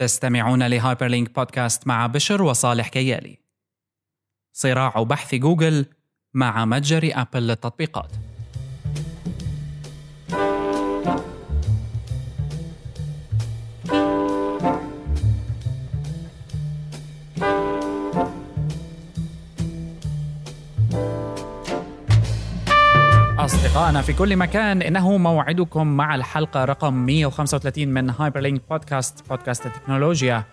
تستمعون ل Hyperlink بودكاست مع بشر وصالح كيالي. صراع بحث جوجل مع متجر أبل للتطبيقات. أصدقائنا في كل مكان. إنه موعدكم مع الحلقة رقم 135 من Hyperlink بودكاست بودكاست التكنولوجيا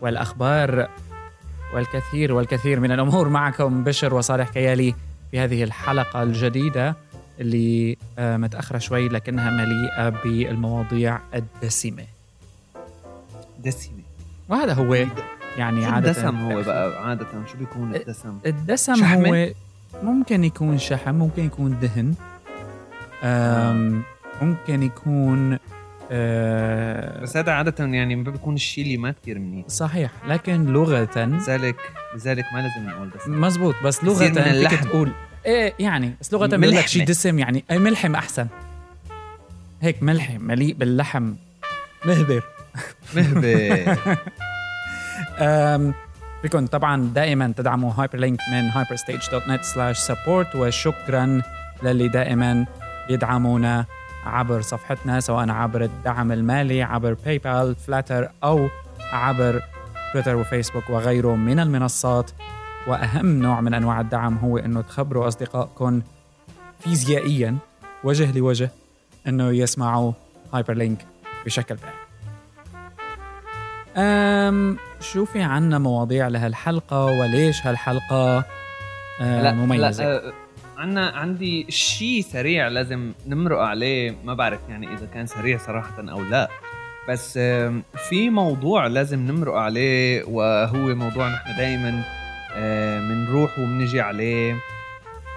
والأخبار والكثير والكثير من الأمور. معكم بشر وصالح كيالي في هذه الحلقة الجديدة اللي آه، متأخرة شوي لكنها مليئة بالمواضيع الدسمة. دسمة. وهذا هو يعني شو عادة الدسم هو بقى؟ عادة شو بيكون الدسم؟ الدسم شحمة؟ هو ممكن يكون شحم ممكن يكون دهن. ممكن يكون أه بس هذا عادة يعني ما بيكون الشيء اللي ما كثير منيح. صحيح لكن لغة لذلك لذلك ما لازم نقول دسم مزبوط بس لغة من اللحم. تقول إيه يعني بس لغة بيقول لك. شيء دسم يعني اي ملحم أحسن. هيك ملحم مليء باللحم. مهبر. مهبة أم، بكم طبعا دائما تدعموا هايبر لينك من hyperstage.net slash support وشكرا للي دائما يدعمونا عبر صفحتنا سواء عبر الدعم المالي عبر PayPal Flattr أو عبر تويتر وفيسبوك وغيره من المنصات. وأهم نوع من أنواع الدعم هو إنه تخبروا أصدقائكم فيزيائيا وجه لوجه إنه يسمعوا Hyperlink بشكل دائم أم شو في عنا مواضيع لهالحلقة وليش هالحلقة؟ أه مميزة. لا آه، عنا عندي شيء سريع لازم نمرق عليه ما بعرف يعني إذا كان سريع صراحة أو لا. بس في موضوع لازم نمرق عليه وهو موضوع نحن دائما بنروح وبنجي عليه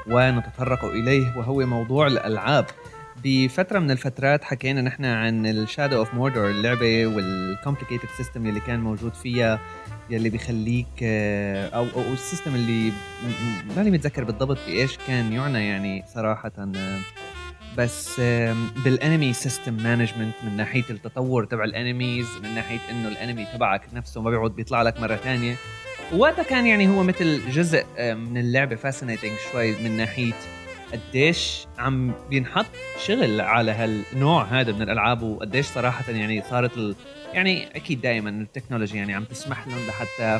ونتطرق إليه وهو موضوع الألعاب. بفترة من الفترات حكينا نحن عن ال Shadow of Mordor اللعبة وال complicated system اللي كان موجود فيها يلي بيخليك آه، أو أو ال system اللي ماني متذكر بالضبط بايش كان يعنى يعني صراحة آه، بس بال enemy system management من ناحية التطور تبع ال enemies من ناحية إنه ال enemy تبعك نفسه ما بيعود بيطلع لك مرة تانية. وقتها كان يعني هو مثل جزء آه، من اللعبة fascinating شوي من ناحية قديش عم بينحط شغل على هالنوع هذا من الألعاب وقديش صراحة يعني صارت ال... يعني أكيد دائما ال technology يعني عم تسمح لهم لحتى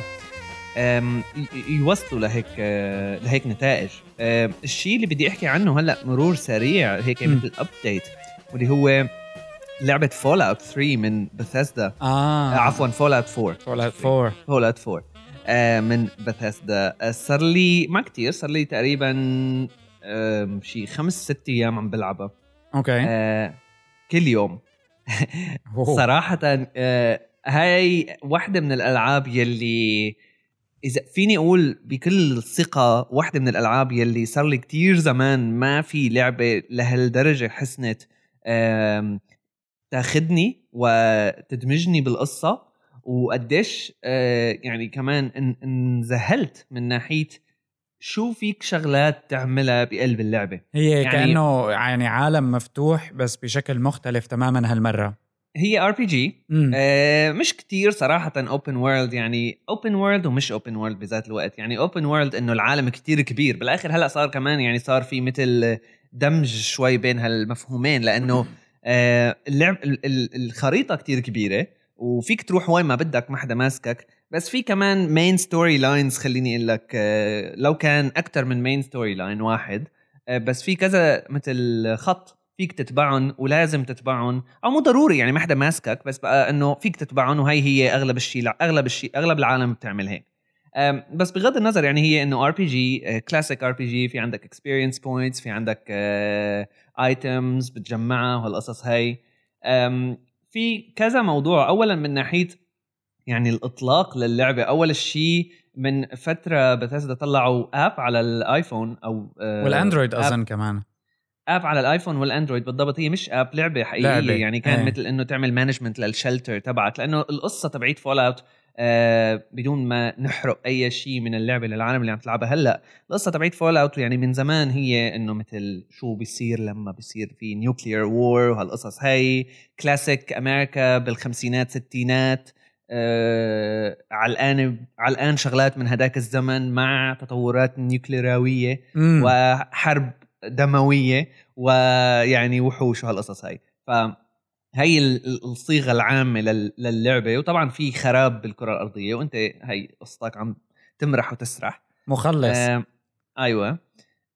يوصلوا لهيك آه، لهيك نتائج. الشيء اللي بدي أحكي عنه هلأ مرور سريع هيك. مثل update واللي هو لعبة Fallout 3 من بثيسدا آه. آه. عفوا Fallout 4 Fallout 4 Fallout 4 آه من بثيسدا آه صار لي ما كتير صار لي تقريبا آه شي خمس ست أيام عم بلعبها. أوكي. آه كل يوم. أوه. صراحة آه هاي واحدة من الألعاب يلي إذا فيني أقول بكل ثقة واحدة من الألعاب يلي صار لي كتير زمان ما في لعبة لهالدرجة حسنت آم، تاخدني وتدمجني بالقصة وقديش آه، يعني كمان إن- انذهلت من ناحية شو فيك شغلات تعملها بقلب اللعبة؟ هي يعني- كأنه يعني عالم مفتوح بس بشكل مختلف تماما هالمرة. هي RPG مش كتير صراحة open world يعني open world ومش open world بذات الوقت. يعني open world إنه العالم كتير كبير. بالآخر هلأ صار كمان يعني صار في مثل دمج شوي بين هالمفهومين لأنه آه، اللعب ال- ال- الخريطة كتير كبيرة وفيك تروح وين ما بدك ما حدا ماسكك. بس في كمان main story lines خليني أقول لك آه، لو كان أكثر من main story line واحد آه، بس في كذا مثل خط فيك تتبعهم ولازم تتبعهم أو مو ضروري يعني ما حدا ماسكك بس بقى إنه فيك تتبعهم وهي هي أغلب الشيء أغلب الشيء أغلب العالم بتعمل هيك. بس بغض النظر يعني هي إنه ار بي جي كلاسيك ار بي جي في عندك experience points في عندك items بتجمعها وهالقصص أم، في كذا موضوع. اولا من ناحية يعني الإطلاق للعبة. أول شيء من فترة بثزدا طلعوا app على الآيفون أو آه، والأندرويد أظن كمان. app على الآيفون والأندرويد بالضبط. هي مش app لعبة حقيقية. لعبة. يعني كان إيه. مثل إنه تعمل management لل shelter تبعك. لأنه القصة تبعت Fallout آه بدون ما نحرق أي شيء من اللعبة للعالم اللي عم تلعبها هلأ. القصة تبعت Fallout يعني من زمان هي إنه مثل شو بيصير لما بيصير في nuclear war وهالقصص. هاي كلاسيك أمريكا بالخمسينات ستينات. آه علقان علقان شغلات من هداك الزمن مع تطورات nuclear اوية. وحرب دموية ويعني وحوش وهالقصص هاي. ف هي ال- الصيغة العامة لل- للعبة. وطبعا في خراب بالكرة الأرضية. وأنت هي قصتك عم تمرح وتسرح. مخلص. آه أيوه.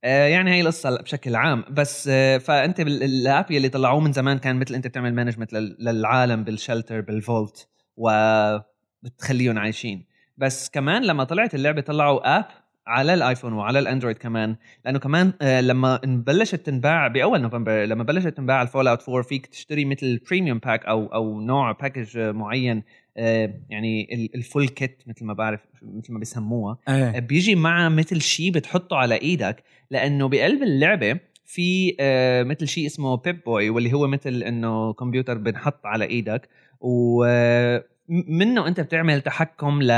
آه يعني هي القصة بشكل عام. بس آه فأنت ال app اللي طلعوه من زمان كان مثل أنت بتعمل management للعالم بال shelter بال vault وبتخليهم عايشين. بس كمان لما طلعت اللعبة طلعوا app على الآيفون وعلى الأندرويد كمان لأنه كمان آه لما بلشت تنباع بأول نوفمبر لما بلشت تنباع ال Fallout 4 فيك تشتري مثل premium pack أو أو نوع package معين آه يعني ال- ال full kit مثل ما بعرف مثل ما بيسموها. إيه. بيجي مع مثل شيء بتحطه على إيدك لأنه بقلب اللعبة في آه، مثل شيء اسمه Pip-Boy واللي هو مثل إنه كمبيوتر بنحط على إيدك. ومنه انت بتعمل تحكم ل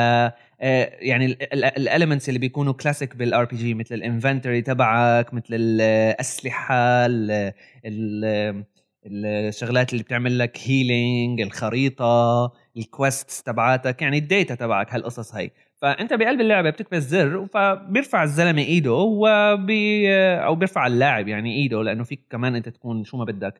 آه، يعني ال elements اللي بيكونوا classic بال RPG مثل ال inventory تبعك مثل الاسلحه ال- ال- الشغلات اللي بتعمل لك healing الخريطة ال quest تبعاتك يعني ال data تبعك هالقصص هي فأنت بقلب اللعبة بتكبس زر فبيرفع الزلمة إيده وبي أو بيرفع اللاعب يعني إيده لأنه فيك كمان أنت تكون شو ما بدك.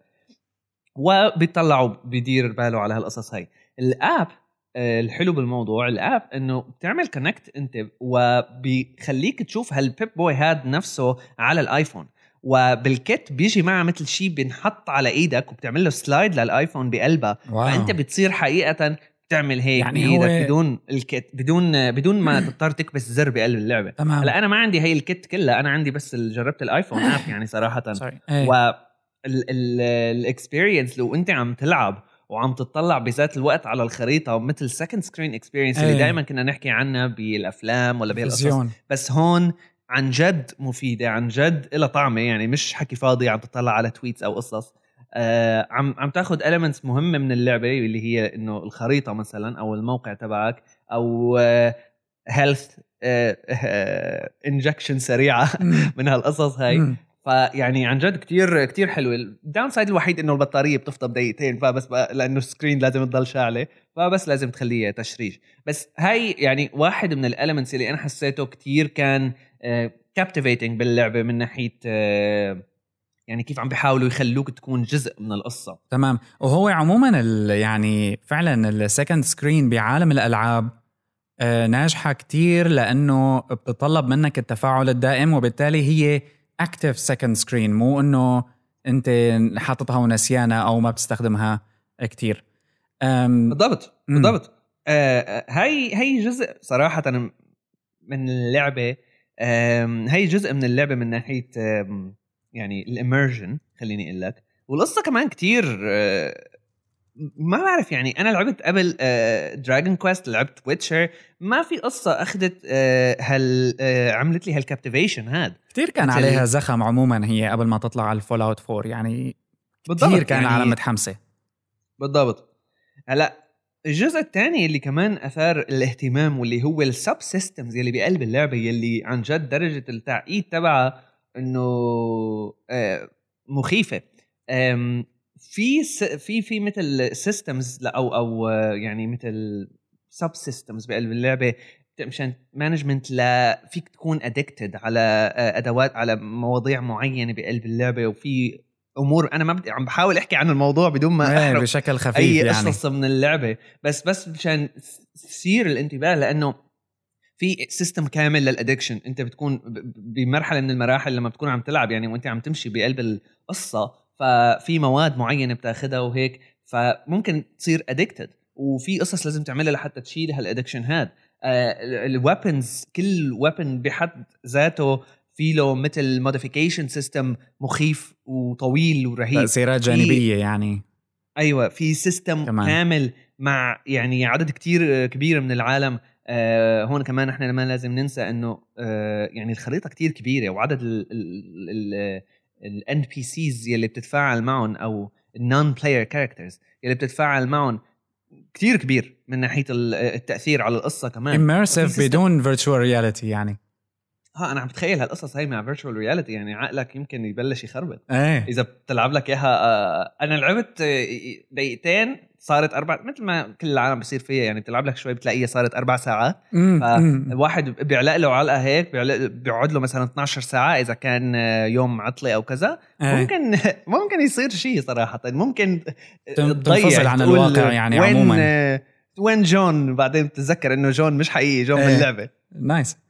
وبيطلعوا بيدير باله على هالقصص هي ال app آه، الحلو بالموضوع ال app إنه بتعمل connect أنت وبيخليك تشوف هال Pip-Boy هاد نفسه على الآيفون. وبال kit بيجي معه مثل شيء بينحط على إيدك وبتعمل له slide للآيفون بقلبها wow. فأنت بتصير حقيقة بتعمل هيك يعني بإيدك هو- بدون ال kit بدون بدون ما تضطر تكبس زر بقلب اللعبة. تمام. هلأ أنا ما عندي هي ال kit كلها أنا عندي بس جربت ال iPhone app يعني صراحة. sorry إيه. و ال experience لو انت عم تلعب وعم تطلع بذات الوقت على الخريطة مثل second screen experience اللي إيه. دائما كنا نحكي عنها بالأفلام ولا بهالقصص بس هون عن جد مفيدة عن جد لها طعمه يعني مش حكي فاضي عم تطلع على tweets أو قصص آه عم عم تاخذ elements مهمه من اللعبة اللي هي إنه الخريطة مثلا أو الموقع تبعك أو health injection سريعة مم. من هالقصص هاي. فيعني عن جد كتير كتير حلوة. ال down side الوحيد إنه البطارية بتفضى بدقيقتين فبس لأنه ال screen لازم تضل شاعلة فبس لازم تخليه تشرج بس هاي يعني واحد من ال elements اللي أنا حسيته كتير كان captivating باللعبة من ناحية آه، يعني كيف عم بيحاولوا يخلوك تكون جزء من القصة. تمام. وهو عموما يعني فعلا ال second screen بعالم الألعاب آه، ناجحة كتير لأنه بتطلب منك التفاعل الدائم وبالتالي هي active second screen مو إنه أنت حاططها ونسيانها أو ما بتستخدمها كتير. أم، بالضبط. بالضبط. آه، آه، هاي هي جزء صراحة من اللعبة هي جزء من اللعبة من ناحية يعني ال immersion خليني أقول لك. والقصة كمان كتير آه، ما بعرف يعني أنا لعبت قبل Dragon Quest لعبت Witcher ما في قصة أخذت آه، هال آه، عملت لي هال captivation هاد. كتير كان عليها زخم عموما هي قبل ما تطلع على ال Fallout 4 يعني كتير كان يعني العالم متحمسة. بالضبط. هلا الجزء الثاني اللي كمان أثار الاهتمام واللي هو ال sub systems يلي بقلب اللعبة يلي عن جد درجة التعقيد تبعها إنه آه، مخيفة. في س- في في مثل systems أو أو يعني مثل sub systems بقلب اللعبة مشان management لا فيك تكون addicted على آه، أدوات على مواضيع معينة بقلب اللعبة وفي أمور أنا ما بدي عم بحاول أحكي عن الموضوع بدون ما إيه أحرق بشكل خفيف أي يعني. قصص من اللعبة. بس بس مشان تثير الانتباه لأنه في system كامل لل addiction أنت بتكون بمرحلة من المراحل لما بتكون عم تلعب يعني وأنت عم تمشي بقلب القصة ففي مواد معينة بتاخدها وهيك فممكن تصير addicted وفي قصص لازم تعملها لحتى تشيل هال addiction هاد. ال weapons كل weapon بحد ذاته في له مثل modification system مخيف وطويل ورهيب. تأثيرات جانبية يعني. أيوه في system كمان. كامل مع يعني عدد كتير كبير من العالم. آه هون كمان إحنا ما لازم ننسى إنه آه يعني الخريطة كتير كبيرة وعدد ال NPCs يلي بتتفاعل معهم أو ال non-player characters يلي بتتفاعل معهم كتير كبير من ناحية ال- التأثير على القصة كمان. Immersive بدون virtual reality يعني. ها أنا عم بتخيل هالقصص هي مع virtual reality يعني عقلك يمكن يبلش يخربط إيه إذا بتلعب لك إياها آه، أنا لعبت آه، دقيقتين صارت أربع مثل ما كل العالم بصير فيها يعني بتلعب لك شوي بتلاقيها صارت أربع ساعات. فالواحد بيعلق له علقة هيك بيعلق بيقعد له مثلا 12 ساعة إذا كان آه، يوم عطلة أو كذا إيه. ممكن ممكن يصير شيء صراحة ممكن تنفصل عن الواقع يعني عموماً. آه، وين جون بعدين بتتذكر إنه جون مش حقيقي جون إيه. باللعبة nice آه،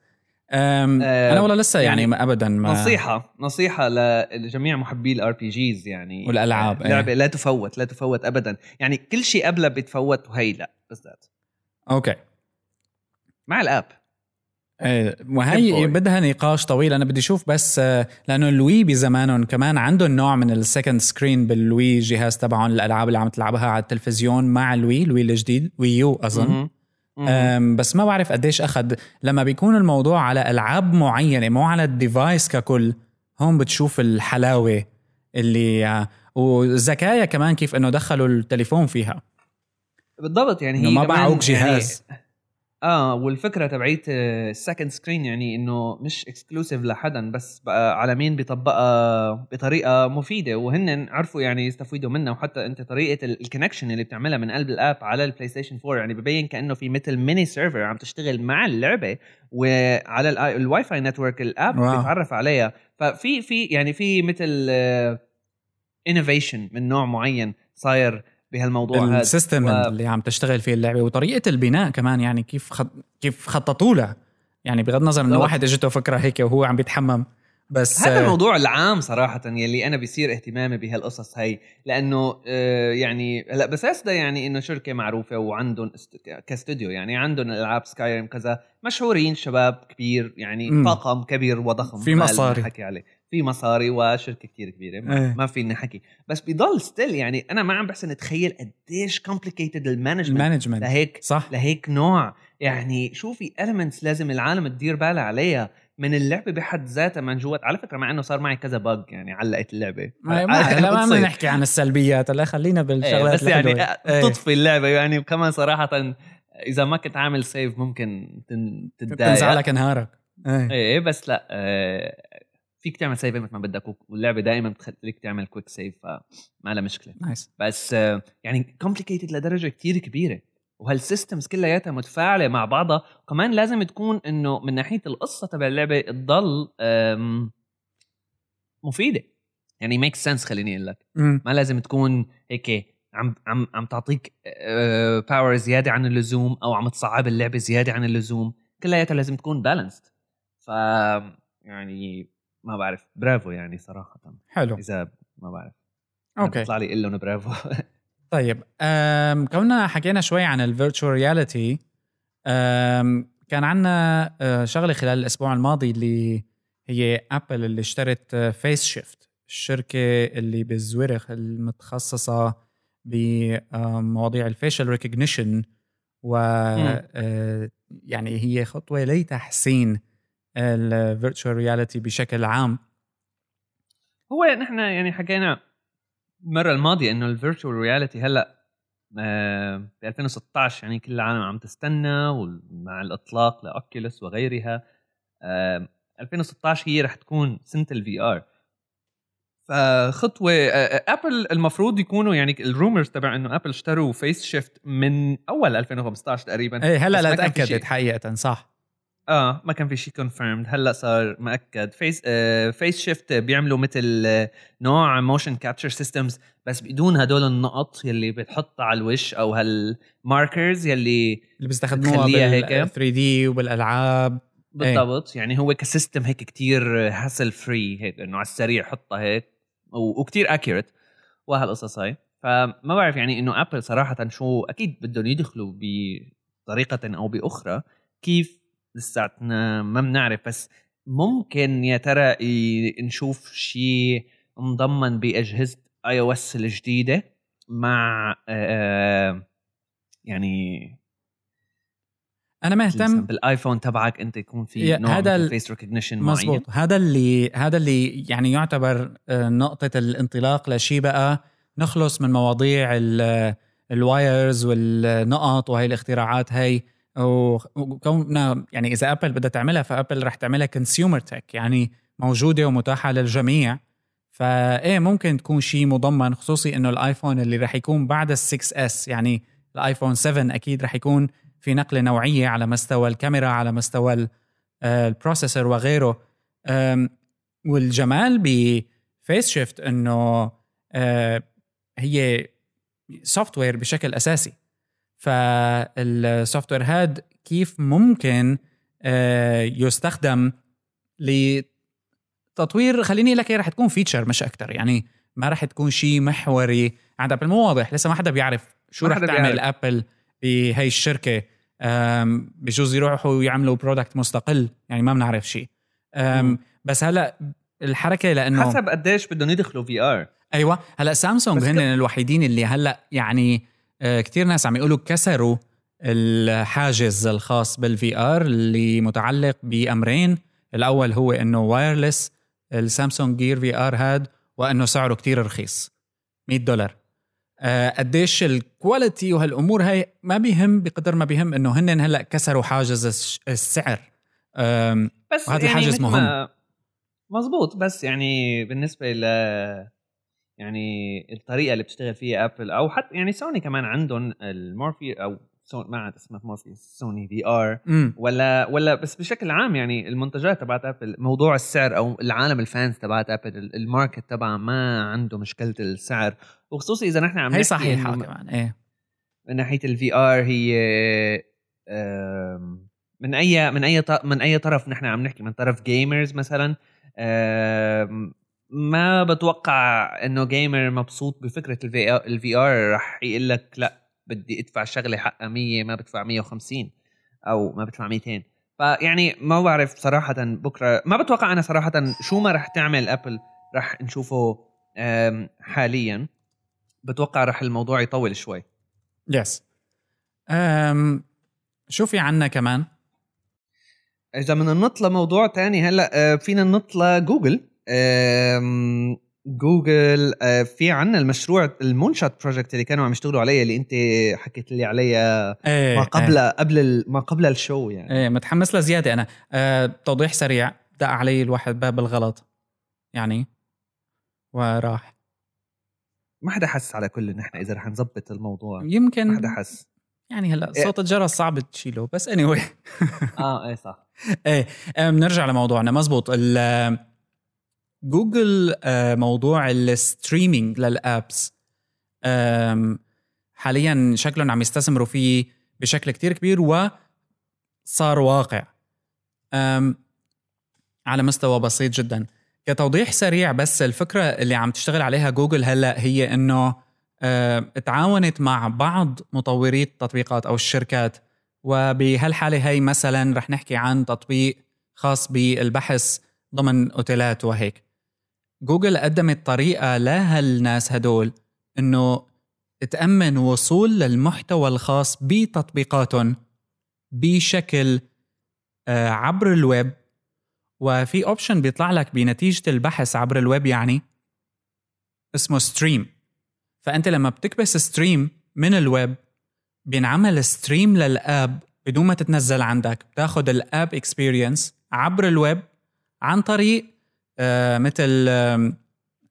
أنا والله لسه يعني, يعني ما ابدا ما نصيحة نصيحة لجميع محبي ال RPGs يعني. والألعاب، إيه. لعبة لا تفوت لا تفوت ابدا. يعني كل شيء قبلها بيتفوت وهي لا بالذات. okay. مع ال app. إيه وهي. بدها نقاش طويل. أنا بدي أشوف بس آه، لأنه الوي بزمانهم كمان عندهم نوع من ال second screen بالوي جهاز تبعهم الألعاب اللي عم تلعبها على التلفزيون مع الوي الوي الجديد وي يو أظن. بس ما بعرف قديش اخذ لما بيكون الموضوع على ألعاب معينة مو على ال device ككل هون بتشوف الحلاوة اللي آه، والذكايا كمان كيف إنه دخلوا التليفون فيها. بالضبط يعني هي ما باعوك جهاز يعني آه والفكرة تبعيت ال second screen يعني إنه مش exclusive لحدا بس بقى عالمين بيطبقها بطريقة مفيدة وهن عرفوا يعني يستفيدوا منها وحتى أنت طريقة ال connection اللي بتعملها من قلب ال app على البلاي ستيشن 4 يعني ببين كأنه في مثل mini server عم تشتغل مع اللعبة وعلى ال- ال Wi-Fi network ال app wow. بيتعرف عليها ففي في يعني في مثل innovation من نوع معين صاير بهالموضوع هذا ال system و- اللي عم تشتغل فيه اللعبة وطريقة البناء كمان يعني كيف خط... كيف خططوا لها يعني بغض النظر إنه. واحد اجته فكرة هيك وهو عم بيتحمم بس هذا الموضوع العام صراحة يلي أنا بيصير اهتمامي بهالقصص هي لأنه آه، يعني هلا بيثيسدا يعني إنه شركة معروفة وعندهم است- كاستوديو يعني عندهم ألعاب سكايريم كذا مشهورين شباب كبير يعني. طاقم كبير وضخم في مصاري. حكي عليه في مصاري وشركة كتير كبيرة ما, إيه. ما فينا حكي. بس بضل still يعني أنا ما عم بحسن أتخيل قديش complicated ال management. ال management لهيك صح. لهيك نوع. يعني شو في elements لازم العالم تدير بالها عليها من اللعبة بحد ذاتها من جوات؟ على فكرة مع إنه صار معي كذا bug يعني علقت اللعبة. ما ما لا ما نحكي عن السلبيات. لا خلينا إيه بالشغلات بس يعني. إيه. تطفي اللعبة يعني. وكمان صراحة إذا ما كنت عامل save ممكن تتضايق. بتنزعلك نهارك. إيه. إيه بس لا آه، فيك تعمل save مثل ما بدك واللعبة دائما بتخليك تعمل quick save فما لها مشكلة. nice بس آه، يعني complicated لدرجة كتير كبيرة وهال systems كلياتها متفاعلة مع بعضها. وكمان لازم تكون إنه من ناحية القصة تبع اللعبة تضل مفيدة. يعني make sense خليني أقول لك. ما لازم تكون هيك عم عم عم تعطيك power زيادة عن اللزوم أو عم تصعب اللعبة زيادة عن اللزوم. كلياتها لازم تكون balanced ف يعني ما بعرف برافو يعني صراحة. حلو. إذا ما بعرف. okay. بيطلع لي لهم برافو. طيب كنا حكينا شوي عن ال virtual reality كان عنا أه، شغلة خلال الأسبوع الماضي اللي هي ابل اللي اشترت فيس شيفت الشركة اللي بزورخ المتخصصة بمواضيع ال facial recognition و أه، يعني هي خطوة لتحسين ال virtual reality بشكل عام. هو نحن يعني حكينا المرة الماضية إنه ال virtual reality هلأ آه، ب 2016 يعني كل العالم عم تستنى ومع الإطلاق لأوكيولوس وغيرها. آه، 2016 هي رح تكون سنة ال VR فخطوة آه، ابل المفروض يكونوا يعني ال rumors تبع إنه ابل اشتروا فيس شيفت من أول 2015 تقريبا. إيه هلأ لا تأكدت. حقيقه صح. آه ما كان في شيء confirmed هلأ صار مأكد. فيس آه فيس شيفت بيعملوا مثل آه نوع motion capture systems بس بدون هدول النقط يلي بتحطها على الوش أو هال markers يلي اللي بيستخدموها بال هيك. 3D وبالألعاب. بالضبط. يعني هو ك system هيك كتير hassle free هيك إنه على السريع حطها هيك وكتير accurate وهالقصص هاي. فما بعرف يعني إنه ابل صراحة شو أكيد بدهم يدخلوا بطريقة أو بأخرى كيف لساتنا ما بنعرف. بس ممكن يا ترى نشوف شيء مضمن بأجهزة iOS الجديدة مع آه يعني أنا مهتم بالايفون تبعك أنت يكون في نوع هذا ال face recognition معين؟ هذا اللي هذا اللي يعني يعتبر آه، نقطة الانطلاق لشيء بقى. نخلص من مواضيع ال- ال wires والنقط وهي الاختراعات. هي وكوننا يعني إذا ابل بدها تعملها فابل رح تعملها consumer tech يعني موجودة ومتاحة للجميع. فايه ممكن تكون شيء مضمن خصوصي إنه الآيفون اللي رح يكون بعد ال 6 S يعني الآيفون 7 أكيد رح يكون في نقلة نوعية على مستوى الكاميرا على مستوى آه، البروسيسور وغيره. والجمال بفيس شيفت إنه آه، هي software بشكل أساسي. فال software هاد كيف ممكن آه، يستخدم لتطوير خليني لك هي رح تكون feature مش أكثر يعني ما رح تكون شيء محوري عند ابل مو واضح لسه ما حدا بيعرف شو رح تعمل بيعرف. ابل بهي الشركة. بجوز يروحوا يعملوا product مستقل يعني ما بنعرف شيء بس هلا الحركة لأنه حسب قديش بدهم يدخلوا VR أيوه هلا سامسونج هن الوحيدين اللي هلا يعني كثير ناس عم يقولوا كسروا الحاجز الخاص بال VR اللي متعلق بأمرين. الأول هو إنه wireless السامسونج Gear VR هاد وإنه سعره كتير رخيص 100 دولار. آه، قديش ال quality وهالأمور هاي ما بيهم بقدر ما بيهم إنه هن هلأ كسروا حاجز السعر. بس وهذا يعني الحاجز مهم. مزبوط بس يعني بالنسبة ل يعني الطريقة اللي بتشتغل فيها ابل أو حتى يعني سوني كمان عندهم المورفي أو سوني ما عاد اسمها مورفي سوني VR ولا ولا بس بشكل عام يعني المنتجات تبعت ابل موضوع السعر أو العالم ال fans تبعت ابل ال market تبعها ما عنده مشكلة السعر. وخصوصي إذا نحن عم هي صحيحة كمان إيه. من ناحية ال VR هي من أي من أي من أي طرف نحن عم نحكي من طرف gamers مثلا ما بتوقع إنه gamer مبسوط بفكرة ال VR رح يقول لك لا بدي أدفع شغله حقها 100 ما بدفع 150 أو ما بدفع 200 فيعني ما بعرف صراحة بكرة ما بتوقع أنا صراحة شو ما رح تعمل ابل رح نشوفه حاليا. بتوقع رح الموضوع يطول شوي. yes أم شو في عنا كمان؟ إذا بدنا ننط لموضوع تاني هلأ آه، فينا ننط لجوجل. جوجل آه، في عنا المشروع ال moonshot project اللي كانوا عم يشتغلوا عليه اللي انت حكيت لي عليها إيه ما قبل إيه. قبل ما قبل الشو يعني. إيه متحمس لزياده أنا أه توضيح سريع. دق علي الواحد باب الغلط. يعني وراح. ما حدا حس على كل نحن إذا رح نظبط الموضوع. يمكن ما حدا حس. يعني هلأ إيه. صوت الجرس صعب تشيله بس anyway. آه إيه صح. إيه بنرجع لموضوعنا. مزبوط. جوجل آه، موضوع ال streaming لل apps. حاليا شكلهم عم يستثمروا فيه بشكل كتير كبير وصار واقع. على مستوى بسيط جدا. كتوضيح سريع بس الفكرة اللي عم تشتغل عليها جوجل هلأ هي أنه تعاونت مع بعض مطوري التطبيقات أو الشركات. وبهالحالة هي مثلا رح نحكي عن تطبيق خاص بالبحث ضمن أوتيلات وهيك. جوجل قدمت طريقة لهالناس هدول إنه تأمن وصول للمحتوى الخاص بتطبيقاتهم بشكل آه، عبر الويب. وفي option بيطلع لك بنتيجة البحث عبر الويب يعني اسمه stream فأنت لما بتكبس stream من الويب بينعمل stream لل app بدون ما تتنزل عندك. بتاخد ال app experience عبر الويب عن طريق مثل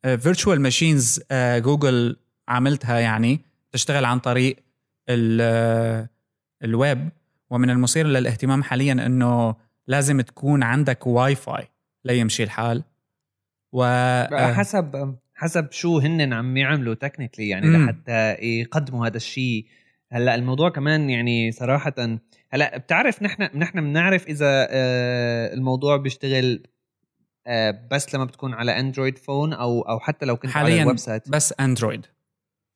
virtual machines جوجل عملتها يعني تشتغل عن طريق آه، الويب. ومن المثير للاهتمام حاليا إنه لازم تكون عندك واي فاي ليمشي الحال. و آه، حسب حسب شو هن عم يعملوا technically يعني م. لحتى يقدموا هذا الشيء. هلأ الموضوع كمان يعني صراحة هلأ بتعرف نحن نحن بنعرف إذا الموضوع بيشتغل آه، بس لما بتكون على اندرويد phone أو أو حتى لو كنت حاليا على ال website. بس اندرويد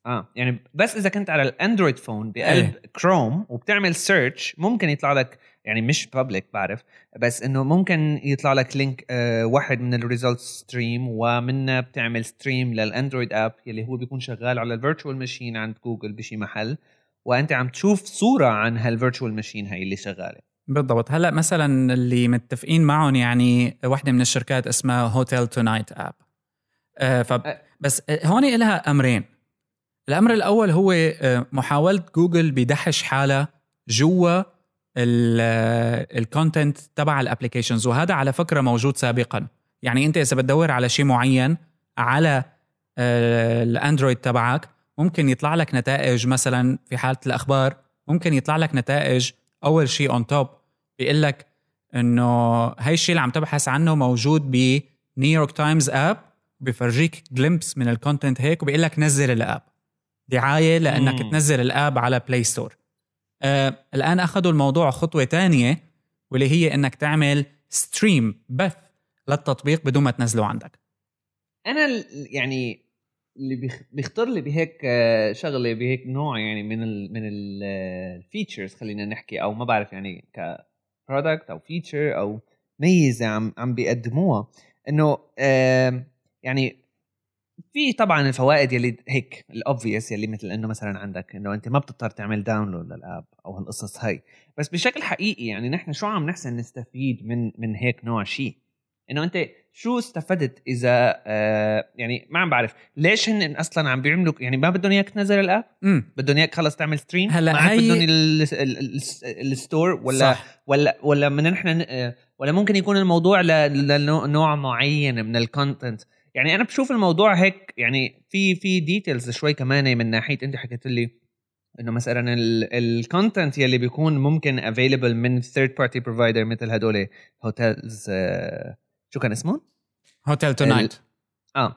آه يعني بس إذا كنت على الاندرويد phone بقلب إيه. كروم وبتعمل search ممكن يطلع لك يعني مش public بعرف بس إنه ممكن يطلع لك link آه واحد من ال result stream ومنه بتعمل stream للاندرويد app يلي هو بيكون شغال على ال virtual machine عند جوجل بشي محل وأنت عم تشوف صورة عن هال virtual machine هاي اللي شغالة. بالضبط. هلا مثلا اللي متفقين معهم يعني واحدة من الشركات اسمها Hotel Tonight app بس هون لها أمرين. الأمر الأول هو آه، محاولة جوجل بدحش حالها جوا ال content تبع ال applications وهذا على فكرة موجود سابقا. يعني أنت إذا بتدور على شيء معين على آه، الأندرويد تبعك ممكن يطلع لك نتائج مثلا في حالة الأخبار ممكن يطلع لك نتائج أول شيء on top بيقول لك إنه هاي الشيء اللي عم تبحث عنه موجود بنيويورك تايمز app بفرجيك glimpse من ال content هيك وبيقول لك نزل ال app دعاية لأنك مم. تنزل ال app على Play Store آه الآن أخذوا الموضوع خطوة تانية واللي هي إنك تعمل stream بث للتطبيق بدون ما تنزله عندك. أنا يعني اللي بيخطر لي بهيك آه، شغلة بهيك نوع يعني من ال من ال features خلينا نحكي أو ما بعرف يعني ك product أو feature أو ميزة عم عم بيقدموها. إنه يعني في طبعا الفوائد يلي هيك ال obvious يلي مثل إنه مثلا عندك إنه أنت ما بتضطر تعمل download لل app أو هالقصص هاي. بس بشكل حقيقي يعني نحن شو عم نحسن نستفيد من من هيك نوع شيء إنه أنت شو استفدت إذا آه يعني ما عم بعرف. ليش هن أصلا عم بيعملوا يعني ما بدهم إياك تنزل ال app؟ بدهم إياك خلص تعمل stream هلأ هي بدهم ال store ولا صح. ولا ولا من نحن آه، ولا ممكن يكون الموضوع لنوع معين من ال content يعني أنا بشوف الموضوع هيك يعني في في details شوي كمان من ناحية أنت حكيت لي إنه مثلا ال content يلي بيكون ممكن available من third party provider مثل هدول hotels آه شو كان اسمه؟ Hotel Tonight آه.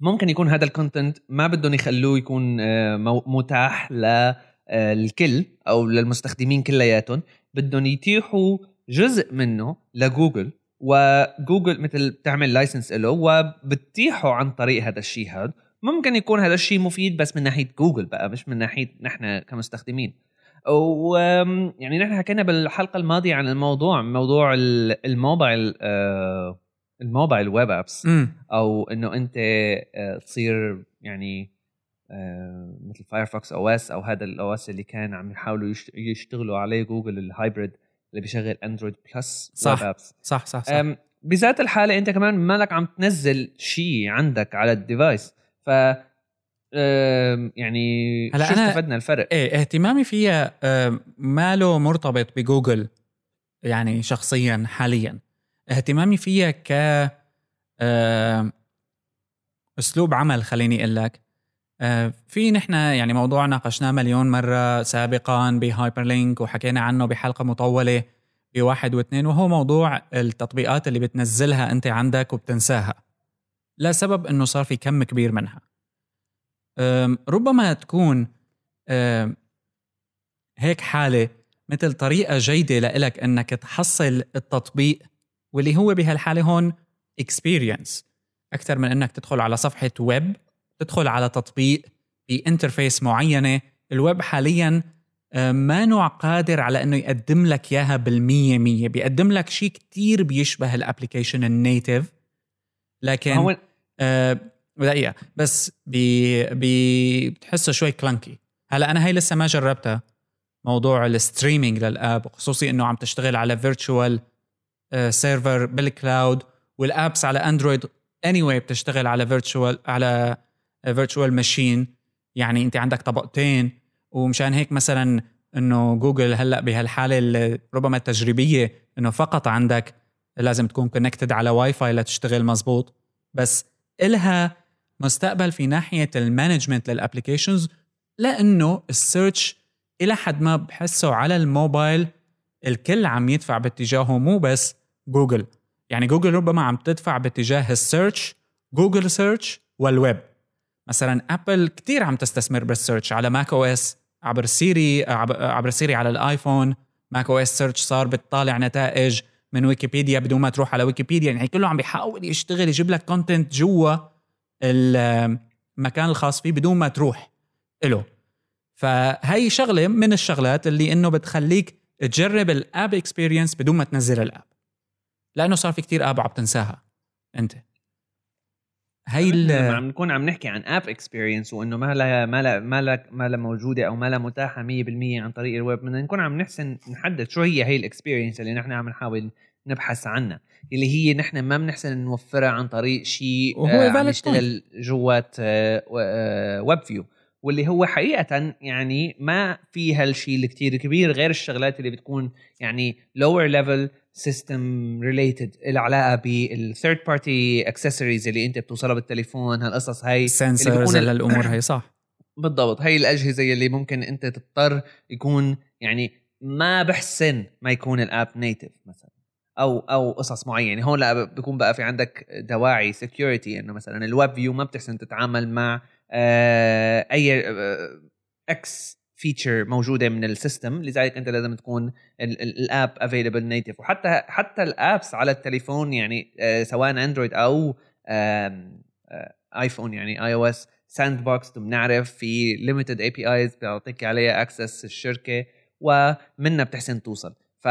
ممكن يكون هذا ال content ما بدهم يخلوه يكون آه، متاح للكل آه، أو للمستخدمين كلياتهم. بدهم يتيحوا جزء منه لجوجل وجوجل مثل بتعمل license له وبتتيحه عن طريق هذا الشيء هذا. ممكن يكون هذا الشيء مفيد بس من ناحية جوجل بقى مش من ناحية نحن كمستخدمين. و يعني نحن حكينا بالحلقة الماضية عن الموضوع موضوع الموبايل آه، ال mobile web apps. أو إنه أنت آه، تصير يعني آه، مثل فايرفوكس OS أو هذا ال OS اللي كان عم يحاولوا يشتغلوا عليه جوجل ال hybrid اللي بيشغل اندرويد plus صح. apps. صح صح, صح. بذات الحالة أنت كمان مالك عم تنزل شيء عندك على ال device. ف يعني هلا شو استفدنا الفرق؟ إيه اهتمامي فيها ما له مرتبط بجوجل يعني شخصيا حاليا. اهتمامي فيها ك أسلوب عمل خليني أقول لك. في نحن يعني موضوع ناقشناه مليون مرة سابقا بهايبر لينك وحكينا عنه بحلقة مطولة بواحد واثنين وهو موضوع التطبيقات اللي بتنزلها أنت عندك وبتنساها. لسبب إنه صار في كم كبير منها. ربما تكون هيك حالة مثل طريقة جيدة لإلك أنك تحصل التطبيق واللي هو بهالحالة هون experience. أكثر من أنك تدخل على صفحة ويب تدخل على تطبيق ب interface معينة. الويب حاليا ما نوع قادر على إنه يقدم لك إياها بالمية مية. بيقدم لك شيء كتير بيشبه ال application ال native لكن هو دقيقة. بس بي بي بتحسها شوي clunky هلا أنا هي لسه ما جربتها موضوع ال streaming لل app خصوصي إنه عم تشتغل على virtual server بال cloud وال apps على اندرويد any anyway بتشتغل على virtual على virtual machine يعني أنت عندك طبقتين ومشان هيك مثلا إنه جوجل هلأ بهالحالة ربما التجريبية إنه فقط عندك لازم تكون connected على واي فاي لتشتغل مزبوط. بس إلها مستقبل في ناحية ال management لل applications لأنه ال search إلى حد ما بحسه على الموبايل الكل عم يدفع باتجاهه مو بس جوجل. يعني جوجل ربما عم تدفع باتجاه ال search جوجل search والويب مثلا ابل كتير عم تستثمر بال search على ماك OS عبر سيري عبر سيري على الآيفون. ماك OS search صار بتطالع نتائج من ويكيبيديا بدون ما تروح على ويكيبيديا يعني كله عم بيحاول يشتغل يجيب لك content جوا. المكان الخاص فيه بدون ما تروح له فهي شغلة من الشغلات اللي إنه بتخليك تجرب ال app experience بدون ما تنزل ال app. لأنه صار في كتير app عم تنساها. أنت. هي عم نكون عم نحكي عن app experience وإنه ما لها ما لها ما لها ما لها موجودة أو ما لها متاحة 100% عن طريق الويب. بدنا نكون عم نحسن نحدد شو هي هي ال experience اللي نحن عم نحاول نبحث عنها اللي هي نحن ما بنحسن نوفرها عن طريق شيء وهو آه عم يشتغل جوات آه web view واللي هو حقيقة يعني ما في هالشيء الكتير كبير غير الشغلات اللي بتكون يعني lower level system related العلاقه بال third party accessories اللي أنت بتوصلها بالتليفون هالقصص هاي. sensors الأمور هي صح. بالضبط هي الأجهزة اللي ممكن أنت تضطر يكون يعني ما بحسن ما يكون ال app native مثلا. أو أو قصص معينة. هون لا بيكون بقى في عندك دواعي security إنه مثلا ال web view ما بتحسن تتعامل مع آه، أي إكس آه، feature موجودة من ال system. لذلك أنت لازم تكون ال app available native وحتى حتى ال apps على التليفون يعني آه، سواء اندرويد أو ايفون يعني iOS sandbox بنعرف في limited APIs بيعطيك عليها access الشركة ومنها بتحسن توصل. ف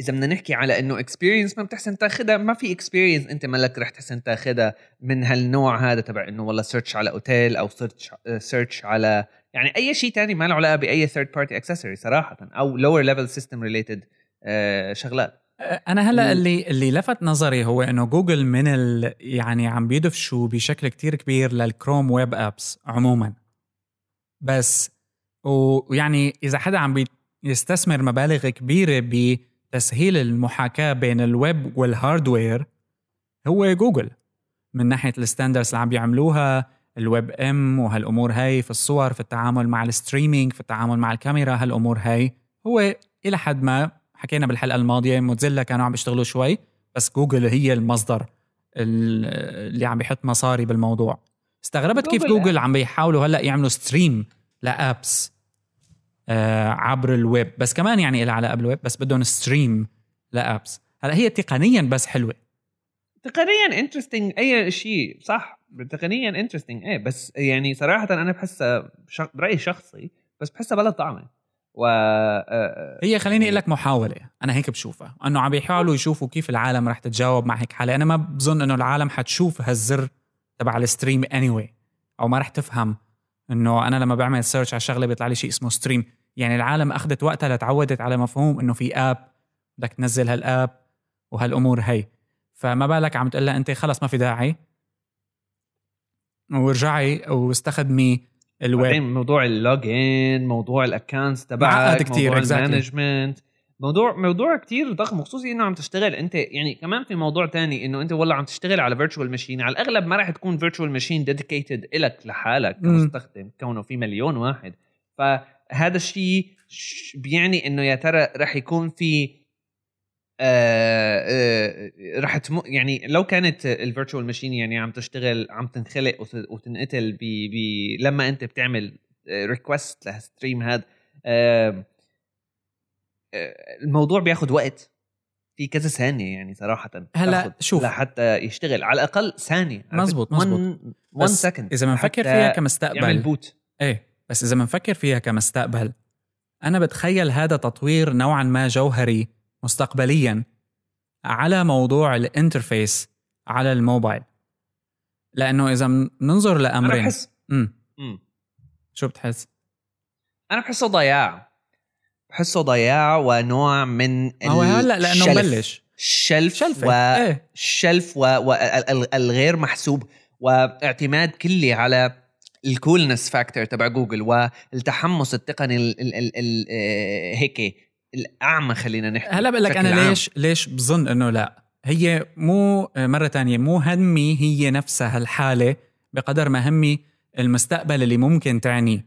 إذا بدنا نحكي على إنه experience ما بتحسن تاخذها ما في experience أنت مالك رح تحسن تاخذها من هالنوع هذا تبع إنه والله search على اوتيل أو search search على يعني أي شيء تاني ما له علاقة بأي third party accessory صراحة أو lower level system related شغلات. أنا هلأ اللي اللي لفت نظري هو إنه جوجل من ال يعني عم بيدفشوا بشكل كتير كبير لل Chrome web apps عموما. بس ويعني إذا حدا عم بيستثمر مبالغ كبيرة بتسهيل المحاكاة بين الويب وال hardware هو جوجل. من ناحية ال standards اللي عم بيعملوها الويب إم وهالأمور هاي في الصور في التعامل مع ال streaming في التعامل مع الكاميرا هالأمور هاي. هو إلى حد ما حكينا بالحلقة الماضية موتزيلا كانوا عم بيشتغلوا شوي بس جوجل هي المصدر اللي عم بيحط مصاري بالموضوع. استغربت كيف جوجل عم بيحاولوا هلأ يعملوا stream ل apps. عبر الويب. بس كمان يعني لها علاقة بالويب بس بدهم stream ل apps. هلا هي تقنيا بس حلوة. تقنيا interesting أي شيء صح. تقنيا interesting إيه بس يعني صراحة أنا بحسها برأيي شخصي بس بحسها بلا طعمة. و آه، آه، هي خليني أقول لك محاولة. أنا هيك بشوفها. إنه عم بيحاولوا يشوفوا كيف العالم رح تتجاوب مع هيك حالة. أنا ما بظن إنه العالم حتشوف هالزر تبع ال stream anyway. أو ما رح تفهم إنه أنا لما بعمل search على شغلة بيطلع لي شيء اسمه stream يعني العالم أخذت وقتها لتعودت على مفهوم إنه في app بدك تنزل هال app وهالأمور هي. فما بالك عم تقول لها أنت خلص ما في داعي. وارجعي واستخدمي الويب. بعدين موضوع ال login موضوع ال accounts تبعك كثير موضوع ال management. موضوع موضوع كثير ضخم خصوصي إنه عم تشتغل. أنت يعني كمان في موضوع تاني إنه أنت والله عم تشتغل على virtual machine على الأغلب ما راح تكون virtual machine dedicated لك لحالك كمستخدم كونه في مليون واحد. فهذا الشيء بيعني إنه يا ترى راح يكون في آه آه راح تم يعني لو كانت ال virtual machine يعني عم تشتغل عم تنخلق وتنقتل ب لما أنت بتعمل request لهال stream هذا آه الموضوع بياخذ وقت. في كذا ثانية يعني صراحة هلأ شوف. لحتى يشتغل. على الأقل ثانية. مزبوط مزبوط 1 سكند إذا بنفكر فيها كمستقبل يعمل بوت إيه. بس إذا بنفكر فيها كمستقبل أنا بتخيل هذا تطوير نوعا ما جوهري مستقبليا على موضوع الانترفيس على الموبايل. لأنه إذا بننظر لأمرين. أنا بحس امم شو بتحس؟ أنا بحسه ضياع. بحسه ضياع ونوع من هو هلا لأنه مبلش. شلف شلف و... إيه؟ شلف والغير و... محسوب واعتماد كلي على الكولنس فاكتور تبع جوجل والتحمس التقني ال ال ال ال آه، هيك الأعمى خلينا نحكي هلا بقول لك أنا ليش ليش بظن إنه لا؟ هي مو مرة تانية مو همي هي نفسها الحالة بقدر ما همي المستقبل اللي ممكن تعنيه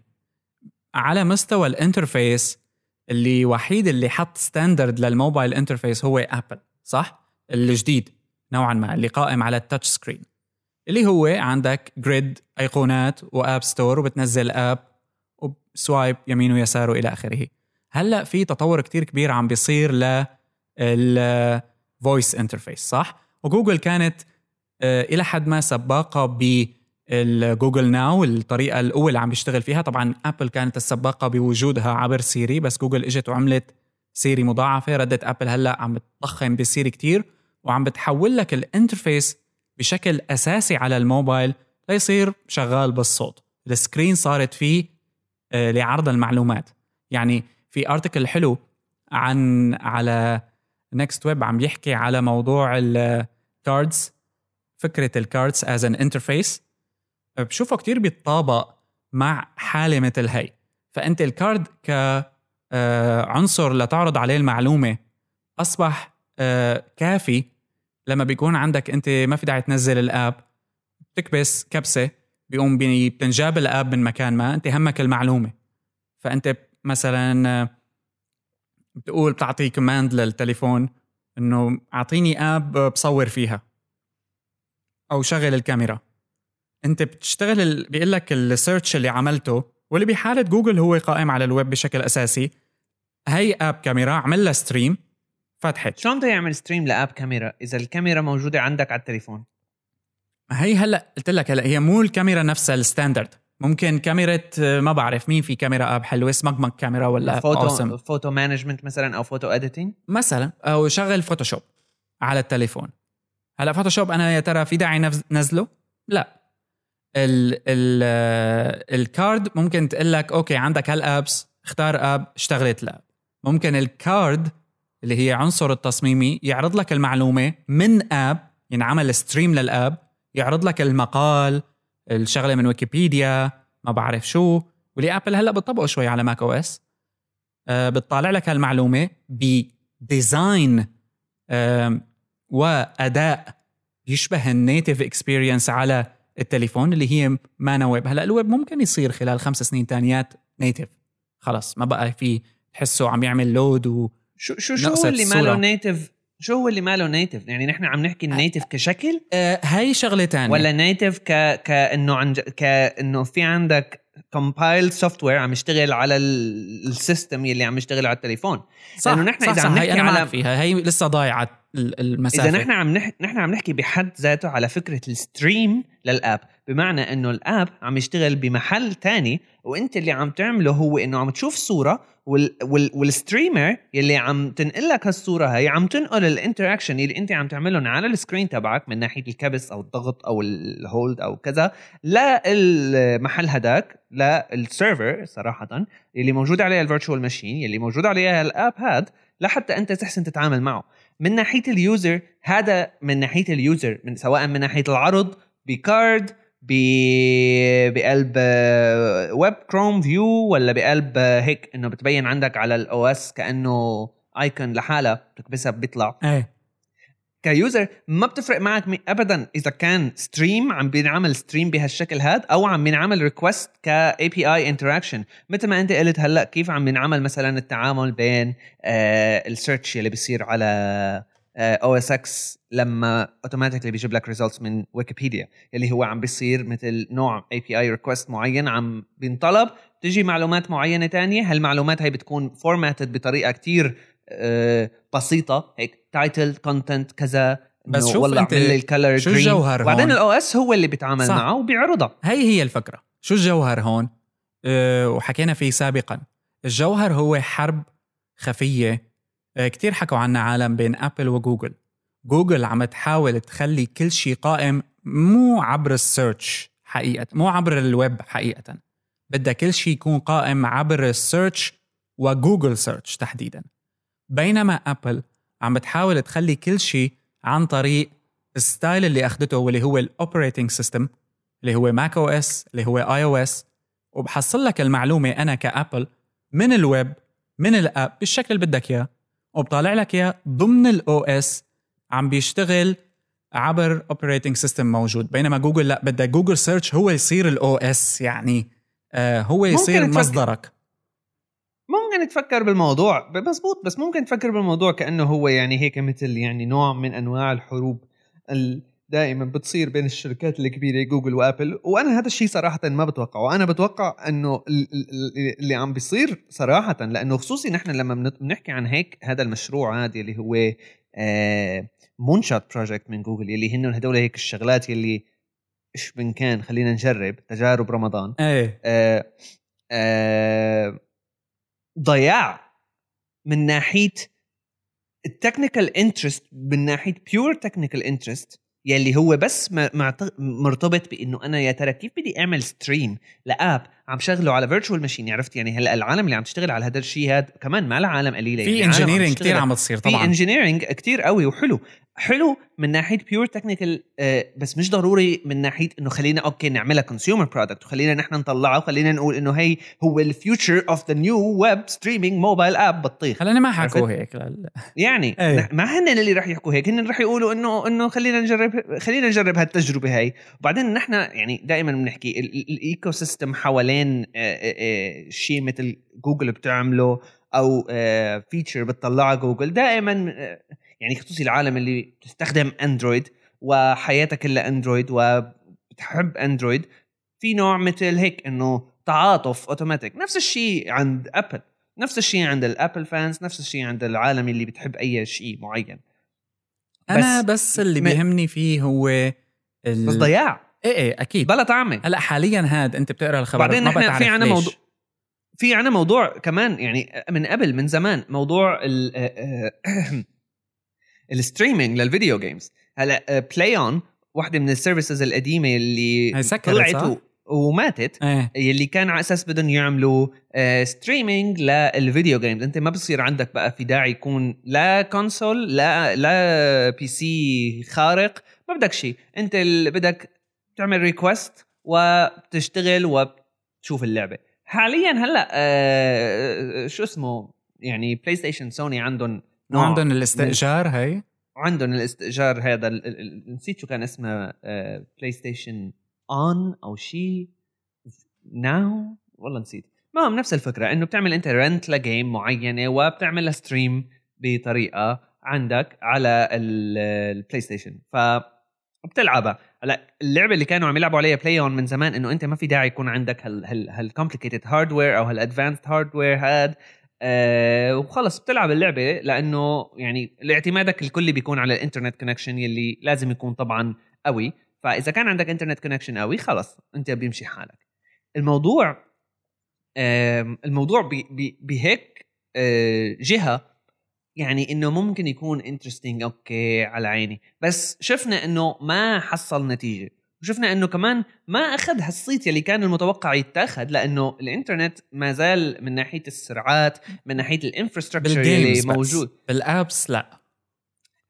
على مستوى الانترفيس اللي وحيد اللي حط ستاندرد للموبايل انترفيس هو ابل صح؟ الجديد نوعا ما اللي قائم على ال touch screen اللي هو عندك grid أيقونات و app store وبتنزل app و swipe يمين ويسار وإلى آخره. هلأ في تطور كتير كبير عم بيصير لل voice interface صح؟ وجوجل كانت آه، إلى حد ما سباقة بال Google Now الطريقة القوه اللي عم بيشتغل فيها. طبعا ابل كانت السباقة بوجودها عبر سيري بس جوجل إجت وعملت سيري مضاعفة ردت ابل هلأ عم بتضخم بسيري كتير وعم بتحول لك ال interface بشكل أساسي على الموبايل ليصير شغال بالصوت. ال screen صارت فيه آه، لعرض المعلومات. يعني في article حلو عن على Next Web عم يحكي على موضوع ال cards فكرة ال cards as an interface بشوفه كتير بيتطابق مع حالة مثل هي. فأنت ال card كعنصر لتعرض عليه المعلومة أصبح آه، كافي لما بيكون عندك أنت ما في داعي تنزل ال app بتكبس كبسة بيقوم بتنجاب ال app من مكان ما أنت همك المعلومة. فأنت مثلا بتقول بتعطي command للتليفون إنه أعطيني app بصور فيها أو شغل الكاميرا. أنت بتشتغل ال... بيقول لك السيرش اللي عملته واللي بحالة جوجل هو قائم على الويب بشكل أساسي. هي آب كاميرا عمل لها ستريم فتحت شلون بده يعمل ستريم لآب كاميرا؟ إذا الكاميرا موجودة عندك على التليفون. هي هلا قلت لك هلا هي مو الكاميرا نفسها الستاندرد. ممكن كاميرا ما بعرف مين في كاميرا آب حلوة سمقمق كاميرا ولا فوتو أوسم. فوتو مانجمنت مثلا أو فوتو اديتنج مثلا أو شغل فوتوشوب على التليفون. هلا Photoshop أنا يا ترى في داعي نزله؟ لا. ال ال ال card ممكن تقول لك okay عندك هال apps اختار app اشتغلت ال app ممكن ال card اللي هي عنصر التصميمي يعرض لك المعلومة من app ينعمل stream لل app يعرض لك المقال الشغلة من ويكيبيديا ما بعرف شو. واللي ابل هلأ بتطبقه شوي على Mac OS. أه بتطالع لك هالمعلومة ب design أه وأداء يشبه ال native experience على التليفون اللي هي ما ويب هلأ الويب ممكن يصير خلال خمس سنين تانيات native خلص ما بقى في تحسه عم يعمل load شو شو شو هو اللي ماله نيتف شو هو اللي ماله native يعني نحن عم نحكي ال native كشكل؟ آه هاي شغلة ثانية ولا native ك كانه عن كانه في عندك compiled software عم يشتغل على ال system يلي عم يشتغل على التليفون. صح لأنه نحن صح إذا صح عم نحكي هي أنا على فيها هي لسه ضايعة. المسافة. إذا نحن عم نح... نحن عم نحكي بحد ذاته على فكرة ال stream لل app بمعنى إنه ال app عم يشتغل بمحل تاني وإنت اللي عم تعمله هو إنه عم تشوف صورة وال وال وال streamer يلي عم تنقل لك هالصورة هي عم تنقل ال interaction اللي إنت عم تعملهم على ال screen تبعك من ناحية الكبس أو الضغط أو ال hold أو كذا للمحل هداك لل server صراحة اللي موجود عليها ال virtual machine يلي موجود عليها ال app هاد لحتى أنت تحسن تتعامل معه. من ناحية ال user هذا من ناحية ال user من سواء من ناحية العرض ب card بقلب web Chrome view ولا بقلب هيك إنه بتبين عندك على ال OS كأنه icon لحالها بتكبسها بيطلع. إيه. ك user ما بتفرق معك ابدا إذا كان stream عم بينعمل stream بهالشكل هذا أو عم بينعمل request ك API interaction مثل ما أنت قلت هلأ كيف عم بينعمل مثلا التعامل بين آه ال search اللي بيصير على OS X لما automatically بيجيب لك results من ويكيبيديا اللي هو عم بيصير مثل نوع API request معين عم بينطلب. تجي معلومات معينة تانية هالمعلومات هي بتكون formatted بطريقة كتير بسيطة هيك title content كذا بس شوف والله أنت ال color شو الجوهر وبعدين ال OS هو اللي بيتعامل صح. معه وبيعرضها هي هي الفكرة. شو الجوهر هون؟ أه وحكينا فيه سابقا. الجوهر هو حرب خفية. أه كتير حكوا عنها عالم بين ابل وجوجل جوجل عم تحاول تخلي كل شيء قائم مو عبر ال search حقيقة مو عبر الويب حقيقة. بدها كل شيء يكون قائم عبر ال search وجوجل search تحديدا. بينما ابل عم بتحاول تخلي كل شيء عن طريق ال style اللي اخذته واللي هو ال operating system اللي هو Mac OS اللي هو iOS وبحصل لك المعلومة أنا كأبل من الويب من ال app بالشكل اللي بدك إياه. وبطالع لك إياه ضمن ال OS عم بيشتغل عبر operating system موجود. بينما جوجل لا بدها جوجل search هو يصير ال OS يعني آه هو يصير مصدرك. ممكن تفكر بالموضوع مزبوط بس ممكن تفكر بالموضوع كأنه هو يعني هيك مثل يعني نوع من أنواع الحروب دائما بتصير بين الشركات الكبيرة جوجل وآبل. وأنا هذا الشيء صراحة ما بتوقعه. أنا بتوقع إنه اللي عم بيصير صراحة لأنه خصوصي نحن لما بنحكي عن هيك هذا المشروع هذا اللي هو moonshot آه، project من جوجل اللي هن هدول هيك الشغلات اللي إيش من كان خلينا نجرب تجارب رمضان. إيه. آه آه ضياع من ناحية ال technical interest من ناحية pure technical interest يلي هو بس مرتبط بإنه أنا يا ترى كيف بدي أعمل stream ل app عم شغله على virtual machine عرفت؟ يعني هلأ العالم اللي عم تشتغل على هذا الشيء هذا كمان ما لها عالم قليلة. في يعني engineering كثير عم بتصير طبعا. في engineering كثير قوي وحلو. حلو من ناحية pure technical بس مش ضروري من ناحية إنه خلينا okay نعملها consumer product وخلينا نحن نطلعها وخلينا نقول إنه هي هو ال future of the new web streaming mobile app بطيخ هلا ما حكوا هيك. يعني أيه. ما هن اللي راح يحكوا هيك هن راح يقولوا إنه إنه خلينا نجرب خلينا نجرب هالتجربة هاي وبعدين نحن يعني دائما بنحكي ال ecosystem حوالين شيء مثل جوجل بتعمله أو feature بتطلعها جوجل دائما يعني خصوصي العالم اللي بتستخدم أندرويد وحياتها كلها أندرويد وبتحب أندرويد في نوع مثل هيك إنه تعاطف أوتوماتيك. نفس الشيء عند أبل. نفس الشيء عند ال Apple fans نفس الشيء عند العالم اللي بتحب أي شيء معين. أنا بس اللي بيهمني فيه هو ال... بس ضياع. إيه إيه أكيد. بلا طعمة. هلأ حاليا هاد أنت بتقرأ الخبر بعدين ما بتعرف في عنا. موضوع في عنا موضوع كمان يعني من قبل من زمان موضوع ال الstreaming لل video games هلا Play On واحدة من ال services القديمة اللي طلعت وماتت إيه. يلي كان على أساس بدهم يعملوا streaming لل video games أنت ما بصير عندك بقى في داعي يكون لا console لا لا PC خارق ما بدك شيء أنت اللي بدك تعمل request وبتشتغل وبتشوف اللعبة. حاليا هلأ آه شو اسمه؟ يعني PlayStation Sony عندهم نوع عندهم الاستئجار هي عندهم الاستئجار هذا نسيت شو كان اسمه PlayStation On أو شيء. Now والله نسيت. المهم نفس الفكرة إنه بتعمل أنت rent ل game معينة وبتعمل stream بطريقة عندك على ال PlayStation ف بتلعبها هلا اللعبة اللي كانوا عم يلعبوا عليها Play On من زمان إنه أنت ما في داعي يكون عندك هال هال هال complicated hardware أو هال advanced hardware هاد. أه وخلص بتلعب اللعبة لأنه يعني اعتمادك الكلي بيكون على الإنترنت connection يلي لازم يكون طبعا قوي. فإذا كان عندك إنترنت connection قوي خلص أنت بيمشي حالك. الموضوع أه الموضوع بهيك أه جهة يعني إنه ممكن يكون interesting okay على عيني. بس شفنا إنه ما حصل نتيجة. وشفنا إنه كمان ما أخذ هالصيت يلي كان المتوقع يتاخذ لأنه الإنترنت ما زال من ناحية السرعات من ناحية ال infrastructure اللي موجود. بال apps لا.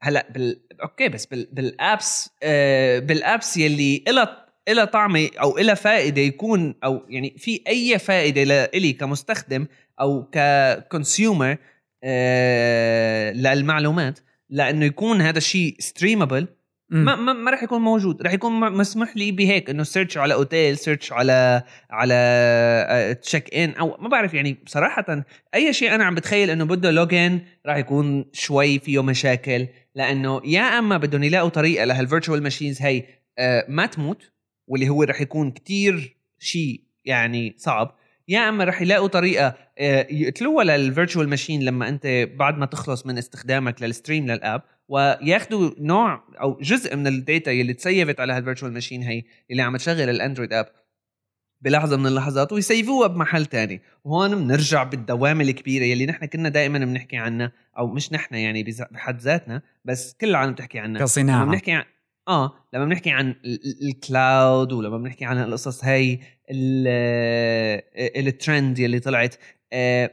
هلأ بال okay بس بال... بال apps آه بال apps يلي إلها إلها طعمه أو إلها فائدة يكون أو يعني في أي فائدة لإلي كمستخدم أو ك consumer آه للمعلومات لأنه يكون هذا الشيء streamable ما ما, ما راح يكون موجود. راح يكون مسموح لي بهيك إنه search على اوتيل search على على check in أو ما بعرف يعني بصراحه أي شيء أنا عم بتخيل إنه بده login راح يكون شوي فيه مشاكل لأنه يا أما بدهم يلاقوا طريقة لهال virtual machines هي آه، ما تموت واللي هو راح يكون كتير شيء يعني صعب يا أما رح يلاقوا طريقة آه، يقتلوها لل virtual machine لما أنت بعد ما تخلص من استخدامك لل stream لل app. وياخذوا نوع أو جزء من ال data يلي تسيفت على هال virtual machine هي اللي عم تشغل ال Android app بلحظة من اللحظات ويسيفوها بمحل تاني. وهون بنرجع بالدوامه الكبيرة يلي نحن كنا دائما بنحكي عنها أو مش نحن يعني بحد ذاتنا بس كل العالم بتحكي عنها. كصناعة. بنحكي عن آه لما بنحكي عن ال cloud ولما بنحكي عن القصص هي الترند يلي طلعت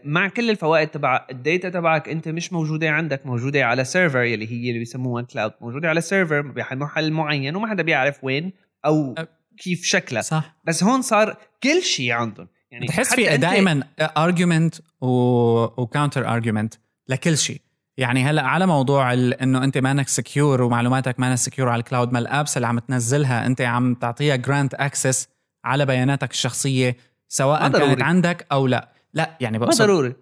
مع كل الفوائد تبع ال data تبعك انت مش موجودة عندك موجودة على server يلي هي اللي بيسموها cloud موجودة على server بمحل معين وما حدا بيعرف وين أو كيف شكلها. صح. بس هون صار كل شيء عندهم. يعني بتحس في دائما argument و counter argument لكل شيء. يعني هلأ على موضوع إنه أنت مانك secure ومعلوماتك مانك secure على ال cloud ما ال apps اللي عم تنزلها أنت عم تعطيها grant access على بياناتك الشخصية سواء كانت عندك أو لا. لا يعني بقصد ما ضروري.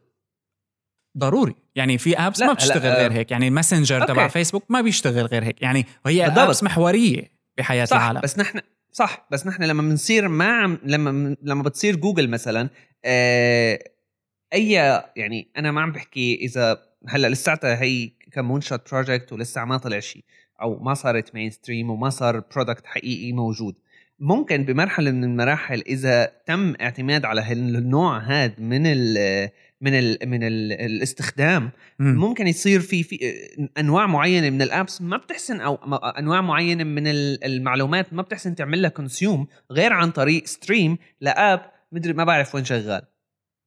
ضروري. يعني في apps ما بتشتغل غير هيك. يعني ال Messenger تبع فيسبوك ما بيشتغل غير هيك. يعني وهي apps محورية بحياة صح العالم. بس نحن صح بس نحن لما بنصير ما عم لما لما بتصير جوجل مثلا آه أي يعني أنا ما عم بحكي إذا هلأ لساتها هي ك moonshot project ولسه ما طلع شيء أو ما صارت mainstream وما صار product حقيقي موجود. ممكن بمرحلة من المراحل إذا تم اعتماد على النوع هذا من ال من ال من ال الاستخدام م. ممكن يصير في في أنواع معينة من ال apps ما بتحسن أو أنواع معينة من المعلومات ما بتحسن تعمل لها consume غير عن طريق stream ل app مدري ما بعرف وين شغال.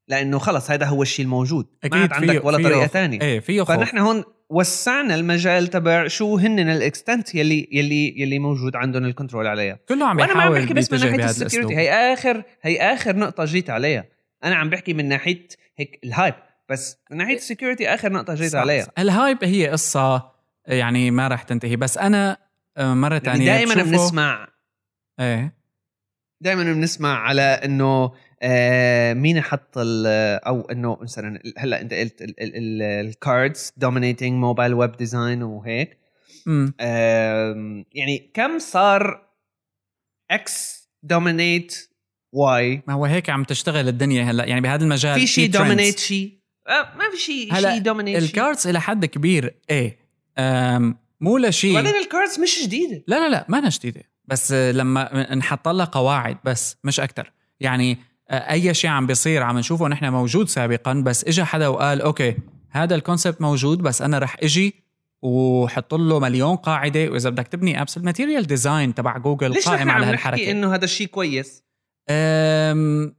لأنه خلص هذا هو الشيء الموجود أكيد ما عندك ولا طريقة ثانية إيه فيه فنحن هون وسعنا المجال تبع شو هن ال extent يلي يلي يلي موجود عندهم ال control عليها. كله عم وأنا ما عم بحكي بس من ناحية ال security هي اخر هي آخر نقطة جيت عليها. أنا عم بحكي من ناحية هيك ال hype بس من ناحية ال security آخر نقطة جيت صح، عليها. صح. ال hype هي قصة يعني ما رح تنتهي. بس أنا آه، مرة يعني ثانية دائما بنسمع إيه. دائما بنسمع على إنه آه مين حط ال- أو إنه مثلا هلأ أنت قلت ال cards dominating mobile web design وهيك. يعني كم صار X dominate Y ما هو هيك عم تشتغل الدنيا هلأ يعني بهذا المجال في شيء. dominate شيء ما في شيء شيء dominate شيء ال cards إلى حد كبير إيه. مو لشيء بعدين ال cards مش جديدة. لا لا لا ما أنا جديدة. بس لما نحط لها قواعد بس مش أكثر يعني أي شيء عم بيصير عم نشوفه نحن موجود سابقا بس اجى حدا وقال okay هذا ال concept موجود بس أنا رح إجي وحط له مليون قاعدة وإذا بدك تبني apps ال material design تبع جوجل ليش قائم على هالحركه إنه هذا الشيء كويس؟ أم،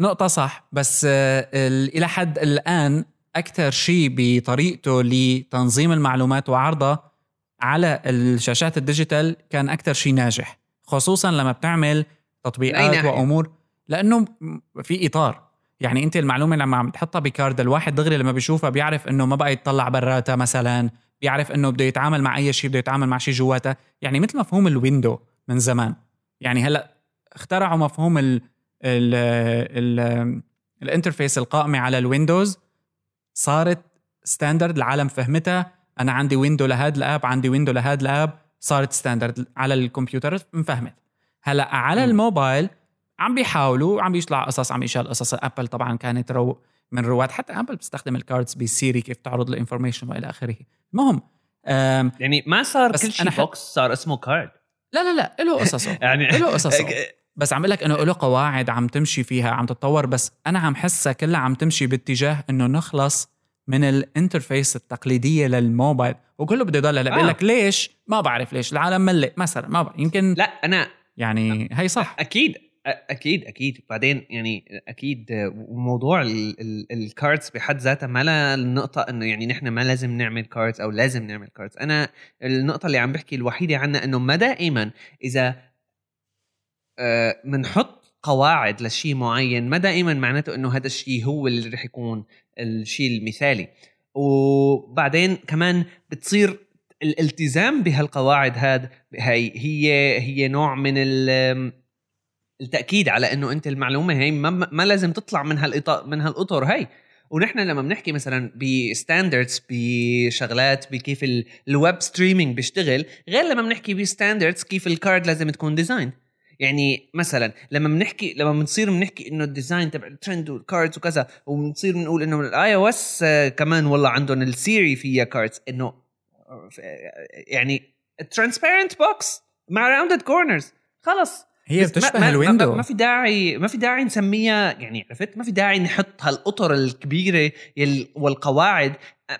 نقطة صح بس آه، إلى حد الآن أكثر شيء بطريقته لتنظيم المعلومات وعرضها على الشاشات ال digital كان أكثر شيء ناجح خصوصا لما بتعمل تطبيقات؟ وأمور. لأنه في إطار. يعني أنت المعلومة لما عم تحطها ب card الواحد دغري لما بيشوفها بيعرف إنه ما بقى يطلع براتها مثلا بيعرف إنه بده يتعامل مع أي شيء بده يتعامل مع شيء جواتها. يعني مثل مفهوم ال window من زمان. يعني هلأ اخترعوا مفهوم ال ال ال ال interface القائمة على ال windows. صارت standard العالم فهمتها. أنا عندي window لهاد ال app عندي window لهاد ال app صارت standard على الكمبيوتر انفهمت هلأ على. الموبايل عم بيحاولوا عم بيطلع قصص عم يشال قصص. ابل طبعا كانت رو من رواد. حتى ابل بتستخدم ال cards ب Siri كيف تعرض ال information وإلى آخره. المهم يعني ما صار كل شيء box صار اسمه card لا لا لا له قصصه. يعني له قصصه. بس عم لك إنه له قواعد عم تمشي فيها عم تتطور. بس أنا عم حسها كلها عم تمشي باتجاه إنه نخلص من ال interface التقليدية للموبايل وكله بده يضل هلا بقول آه. لك ليش؟ ما بعرف ليش. العالم ملق مثلا ما بعرف. يمكن لا أنا يعني هي صح. أكيد. أكيد أكيد. بعدين يعني أكيد موضوع ال cards بحد ذاتها ما النقطة انه يعني نحن ما لازم نعمل cards أو لازم نعمل cards أنا النقطة اللي عم بحكي الوحيدة عنها إنه ما دائما إذا بنحط قواعد لشيء معين ما دائما معناته إنه هذا الشيء هو اللي رح يكون الشيء المثالي. وبعدين كمان بتصير الالتزام بهالقواعد هاد هي هي هي نوع من ال- التأكيد على إنه أنت المعلومة هي ما, ما لازم تطلع من هالاطار من هالأطر. هي ونحن لما بنحكي مثلا ب standards بشغلات بكيف ال- ال web streaming بيشتغل غير لما بنحكي ب standards كيف ال card لازم تكون design يعني مثلا لما بنحكي لما بنصير بنحكي إنه ال design تبع الترند وال cards وكذا وبنصير بنقول إنه ال iOS كمان والله عندهم ال Siri فيها cards إنه آه، يعني transparent box مع rounded corners خلص. هي بتشبه ما- ال window. ما, ما في داعي ما في داعي نسميها يعني عرفت؟ ما في داعي نحط هالاطر الكبيرة والقواعد.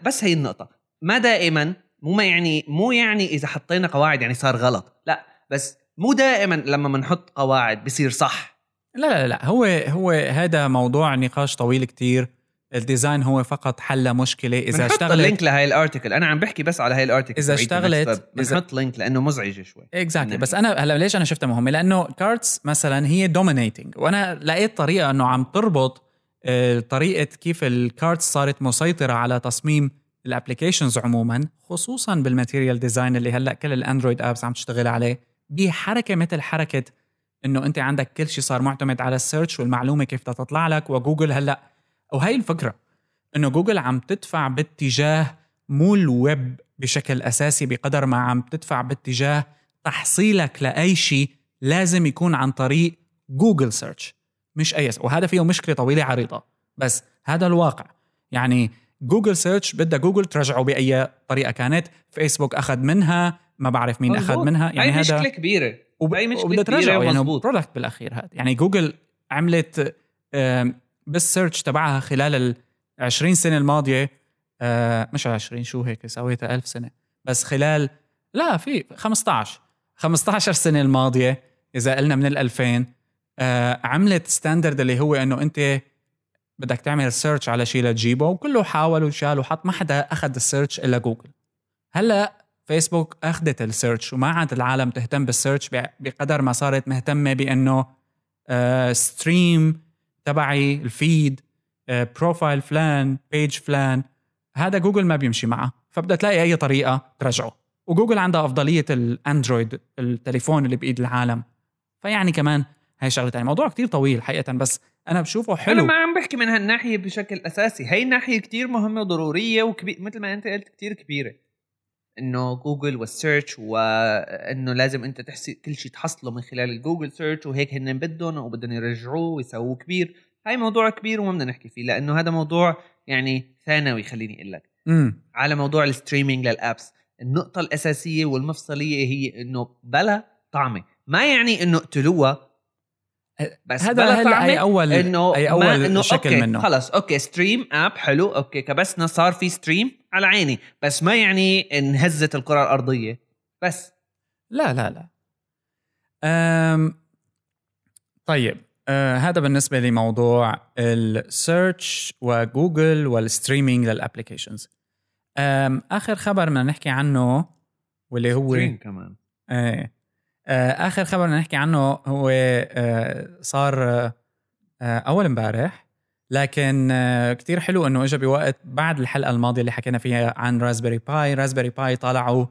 بس هي النقطة. ما دائما مو ما يعني مو يعني إذا حطينا قواعد يعني صار غلط. لا بس مو دائما لما بنحط قواعد بصير صح. لا لا لا. هو هو هذا موضوع نقاش طويل كتير. ال design هو فقط حل مشكلة. إذا اشتغلت ال link لهي ال article أنا عم بحكي بس على هاي ال article تبعيت اشتغلت- بنحط link لأنه مزعجة شوي. exactly. بس أنا هلا ليش أنا شفتها مهمة؟ لأنه cards مثلا هي dominating وأنا لقيت طريقة إنه عم تربط آه، طريقة كيف ال cards صارت مسيطرة على تصميم ال applications عموما خصوصا بال material design اللي هلأ كل ال Android apps عم تشتغل عليه بحركة مثل حركة إنه أنت عندك كل شيء صار معتمد على ال search والمعلومة كيف تطلع لك وجوجل هلأ وهي الفكرة إنه جوجل عم تدفع باتجاه مو الويب بشكل أساسي بقدر ما عم تدفع باتجاه تحصيلك لأي شيء لازم يكون عن طريق Google search مش أي وهذا فيه مشكلة طويلة عريضة بس هذا الواقع يعني Google search بدها جوجل ترجعه بأي طريقة كانت فيسبوك أخذ منها ما بعرف مين أخذ. منها يعني هذا مشكلة كبيرة وب... هاي مشكلة وبدها كبيرة ترجعه يعني. product بالأخير هذا يعني جوجل عملت بال search تبعها خلال ال 20 سنة الماضية آه، مش 20 شو هيك سويتها؟ 1000 سنة. بس خلال لا في 15 15 سنة الماضية إذا قلنا من ال 2000 آه، عملت standard اللي هو إنه أنت بدك تعمل search على شيء لتجيبه وكله حاول وشال وحط ما حدا أخذ ال search إلا جوجل هلأ فيسبوك أخذت ال search وما عاد العالم تهتم بال search بقدر ما صارت مهتمة بإنه آه stream تبعي ال feed آه profile فلان page فلان. هذا جوجل ما بيمشي معه. فبدها تلاقي أي طريقة ترجعه. وجوجل عندها أفضلية ال Android التليفون اللي بإيد العالم. فيعني كمان هاي شغلة ثانية موضوع كتير طويل حقيقة بس أنا بشوفه حلو. أنا ما عم بحكي من هالناحية بشكل أساسي. هي الناحية كتير مهمة وضرورية وكبير مثل ما أنت قلت كتير كبيرة. إنه Google وال search وإنه لازم أنت تحسي كل شيء تحصله من خلال ال Google search وهيك هن بدهم وبدهم يرجعوه ويسووه كبير. هاي موضوع كبير وما بدنا نحكي فيه لأنه هذا موضوع يعني ثانوي خليني أقول لك. على موضوع ال streaming لل apps النقطة الأساسية والمفصلية هي إنه بلا طعمة. ما يعني إنه اقتلوها بس هذا هلا اي اول إنه اي اول إنه شكل okay منه. خلص okay stream app حلو okay كبسنا صار في stream على عيني بس ما يعني انهزت الكرة الأرضية بس. لا لا لا. أم طيب آه هذا بالنسبة لموضوع السيرش وجوجل والستريمينج للابلكيشنز آخر خبر بدنا نحكي عنه واللي هو كمان. إيه. آخر خبر نحكي عنه هو آه، صار آه، أول امبارح لكن كتير حلو إنه اجى بوقت بعد الحلقة الماضية اللي حكينا فيها عن Raspberry Pi Raspberry Pi طلعوا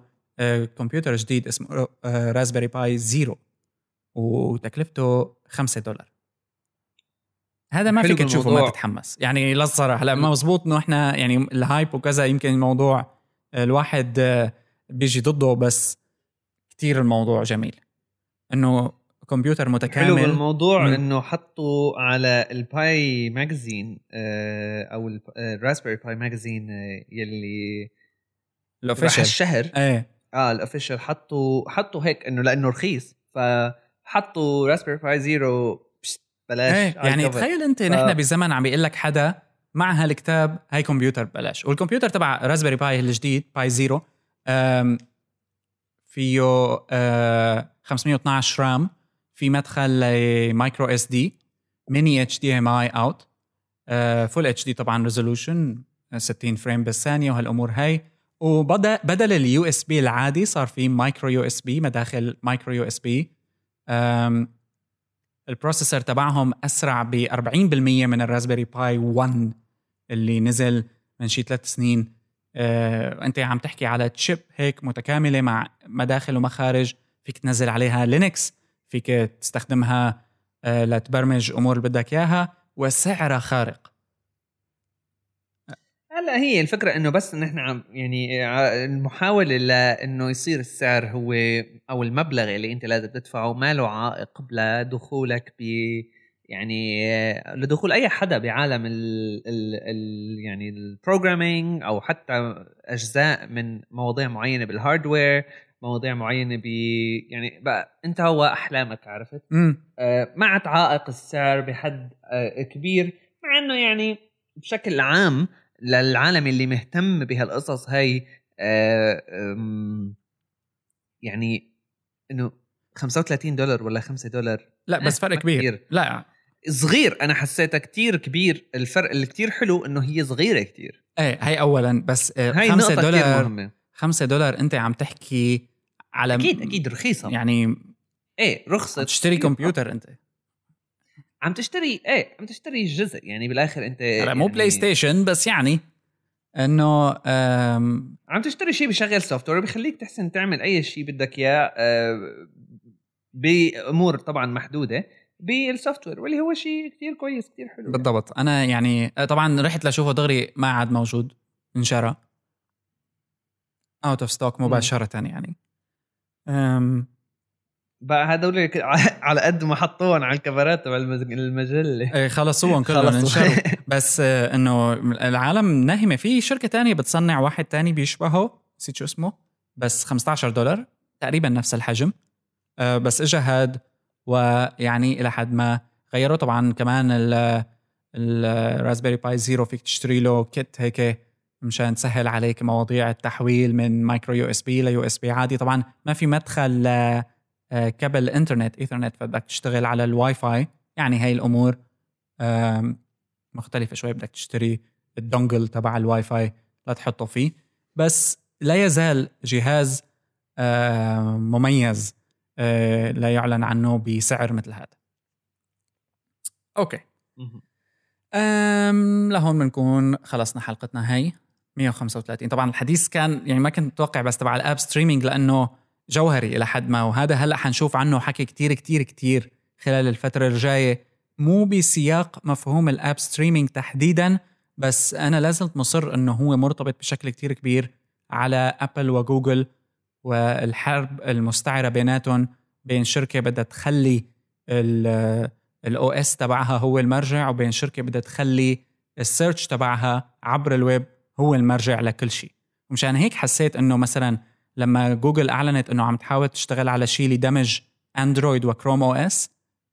كمبيوتر جديد اسمه Raspberry Pi Zero وتكلفته 5 دولار. هذا ما فيك تشوفه ما تتحمس. يعني للصراحه لا ما مزبوط إنه إحنا يعني ال hype وكذا يمكن الموضوع الواحد بيجي ضده بس كتير الموضوع جميل. إنه كمبيوتر متكامل. حلو الموضوع إنه حطوا على ال Pi magazine آه، أو ال Raspberry Pi magazine يلي ال official الشهر. إيه. آه ال official حطوا حطوا هيك إنه لأنه رخيص. فحطوا Raspberry Pi Zero بلاش إيه يعني تخيل أنت ف... نحن بزمن عم بيقول لك حدا مع هالكتاب هاي كمبيوتر ببلاش والكمبيوتر تبع Raspberry Pi الجديد Pi Zero فيه آه 512 RAM في مدخل مايكرو اس دي ميني اتش دي ام اي اوت full HD طبعا resolution 60 frame بالثانية وهالأمور هاي. وبدا بدل ال USB العادي صار في micro USB مداخل micro USB ال processor تبعهم أسرع ب 40% من ال Raspberry Pi 1 اللي نزل من شي ثلاث سنين. آه، أنت عم تحكي على chip هيك متكاملة مع مداخل ومخارج فيك تنزل عليها Linux فيك تستخدمها آه، لتبرمج أمور اللي بدك إياها وسعرها خارق. هلا هي الفكرة إنه بس نحن عم يعني المحاولة لأنه يصير السعر هو أو المبلغ اللي أنت لازم تدفعه ما له عائق لدخولك ب يعني لدخول أي حدا بعالم ال ال ال يعني ال programming أو حتى أجزاء من مواضيع معينة بال hardware مواضيع معينة ب يعني بقى أنت هو أحلامك عرفت؟ آه ما عائق السعر بحد آه كبير مع إنه يعني بشكل عام للعالم اللي مهتم بهالقصص هاي آه يعني إنه 35 دولار ولا 5 دولار؟ لا بس فرق كبير. كبير. لا. صغير. أنا حسيتها كتير كبير. الفرق اللي كتير حلو إنه هي صغيرة كتير. إيه هي اولا بس آه، هاي 5 دولار 5 دولار أنت عم تحكي على أكيد أكيد رخيصة. يعني إيه رخصة تشتري كمبيوتر أنت. عم تشتري إيه عم تشتري جزء يعني بالآخر أنت يعني مو PlayStation بس يعني إنه عم تشتري شيء بشغل software بخليك تحسن تعمل أي شيء بدك إياه آه، بأمور طبعا محدودة بال software واللي هو شيء كثير كويس كثير حلو بالضبط. أنا يعني طبعا رحت لأشوفه دغري ما عاد موجود انشرى. out of stock مباشره يعني. بقى هذول على قد ما حطوهم على الكفرات تبع المجلة. إيه خلصوهم كلهم انشروا بس آه، إنه العالم ناهمه في شركة تانية بتصنع واحد تاني بيشبهه نسيت شو اسمه بس 15 دولار تقريبا نفس الحجم. آه، بس اجى هاد ويعني إلى حد ما غيروا طبعا كمان ال Raspberry Pi Zero فيك تشتري له kit هيك. مشان تسهل عليك مواضيع التحويل من micro USB ل USB عادي. طبعا ما في مدخل كابل إنترنت. ايثرنت فبدك تشتغل على الواي فاي يعني هاي الأمور مختلفة شوي. بدك تشتري ال dongle تبع الواي فاي لتحطه فيه. بس لا يزال جهاز آه، مميز آه، لا يعلن عنه بسعر مثل هذا. okay. أم لهون بنكون خلصنا حلقتنا هي 135 طبعا الحديث كان يعني ما كنت متوقع بس تبع ال app streaming لأنه جوهري إلى حد ما وهذا هلأ حنشوف عنه حكي كتير كتير كتير خلال الفترة الجاية. مو بسياق مفهوم ال app streaming تحديدا بس أنا لازلت مصر إنه هو مرتبط بشكل كتير كبير على Apple و Google والحرب المستعرة بيناتهم بين شركة بدها تخلي ال OS تبعها هو المرجع وبين شركة بدها تخلي ال search تبعها عبر الويب. هو المرجع لكل شيء. ومشان هيك حسيت إنه مثلا لما جوجل أعلنت إنه عم تحاول تشتغل على شيء لدمج Android و Chrome OS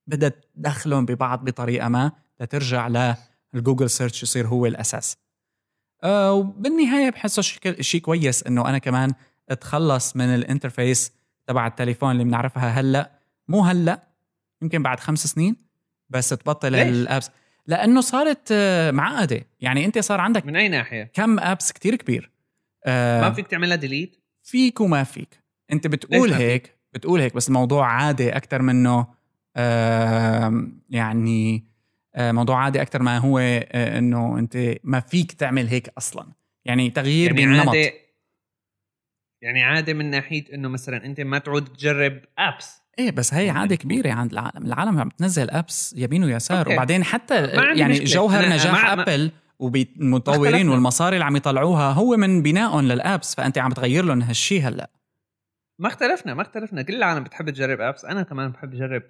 بدها تدخلهم ببعض بطريقة ما لترجع لل Google search يصير هو الأساس. أه وبالنهاية بحسه شيء كويس إنه أنا كمان أتخلص من ال interface تبع التليفون اللي بنعرفها هلأ. مو هلأ يمكن بعد خمس سنين بس تبطل ال apps. لأنه صارت آه، معقدة. يعني أنت صار عندك من أي ناحية؟ كم apps كتير كبير. آه ما فيك تعملها delete فيك وما فيك. أنت بتقول هيك؟ بتقول هيك بس الموضوع عادي أكثر منه آه يعني آه موضوع عادي أكثر ما هو آه إنه أنت ما فيك تعمل هيك أصلا. يعني تغيير يعني بالنمط. عادي يعني عادي من ناحية إنه مثلا أنت ما تعود تجرب apps إيه بس هي عاده كبيره عند العالم. العالم عم بتنزل apps يمين ويسار. okay. وبعدين حتى يعني مشكلة. جوهر نجاح مع Apple والمطورين والمصاري اللي عم يطلعوها هو من بنائهم لل apps فأنت عم تغير لهم هالشيء هلأ. ما اختلفنا ما اختلفنا. كل العالم بتحب تجرب apps أنا كمان بحب أجرب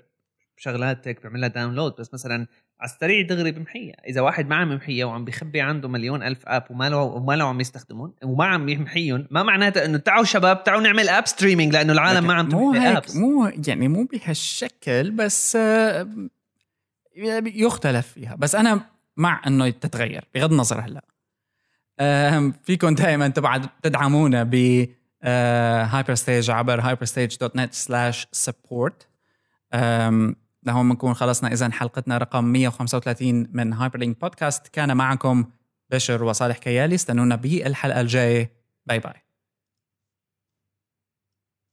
شغلات هيك بعمل لها download بس مثلا على السريع دغري بمحيها إذا واحد ما عم يمحيها وعم بيخبي عنده مليون ألف app وما له وما له عم يستخدمون وما عم يمحيهم ما معناته إنه تعوا شباب تعوا نعمل app streaming لأنه العالم ما عم مو هيك مو يعني مو بهالشكل بس آه، يختلف فيها. بس أنا مع إنه تتغير بغض النظر هلأ. فيكم دائما تبعد تدعمونا ب Hyperstage عبر hyperstage.net slash support. لهون بنكون خلصنا. اذا حلقتنا رقم 135 من Hyperlink podcast كان معكم بشر وصالح كيالي. استنونا بالحلقة الجاية. bye bye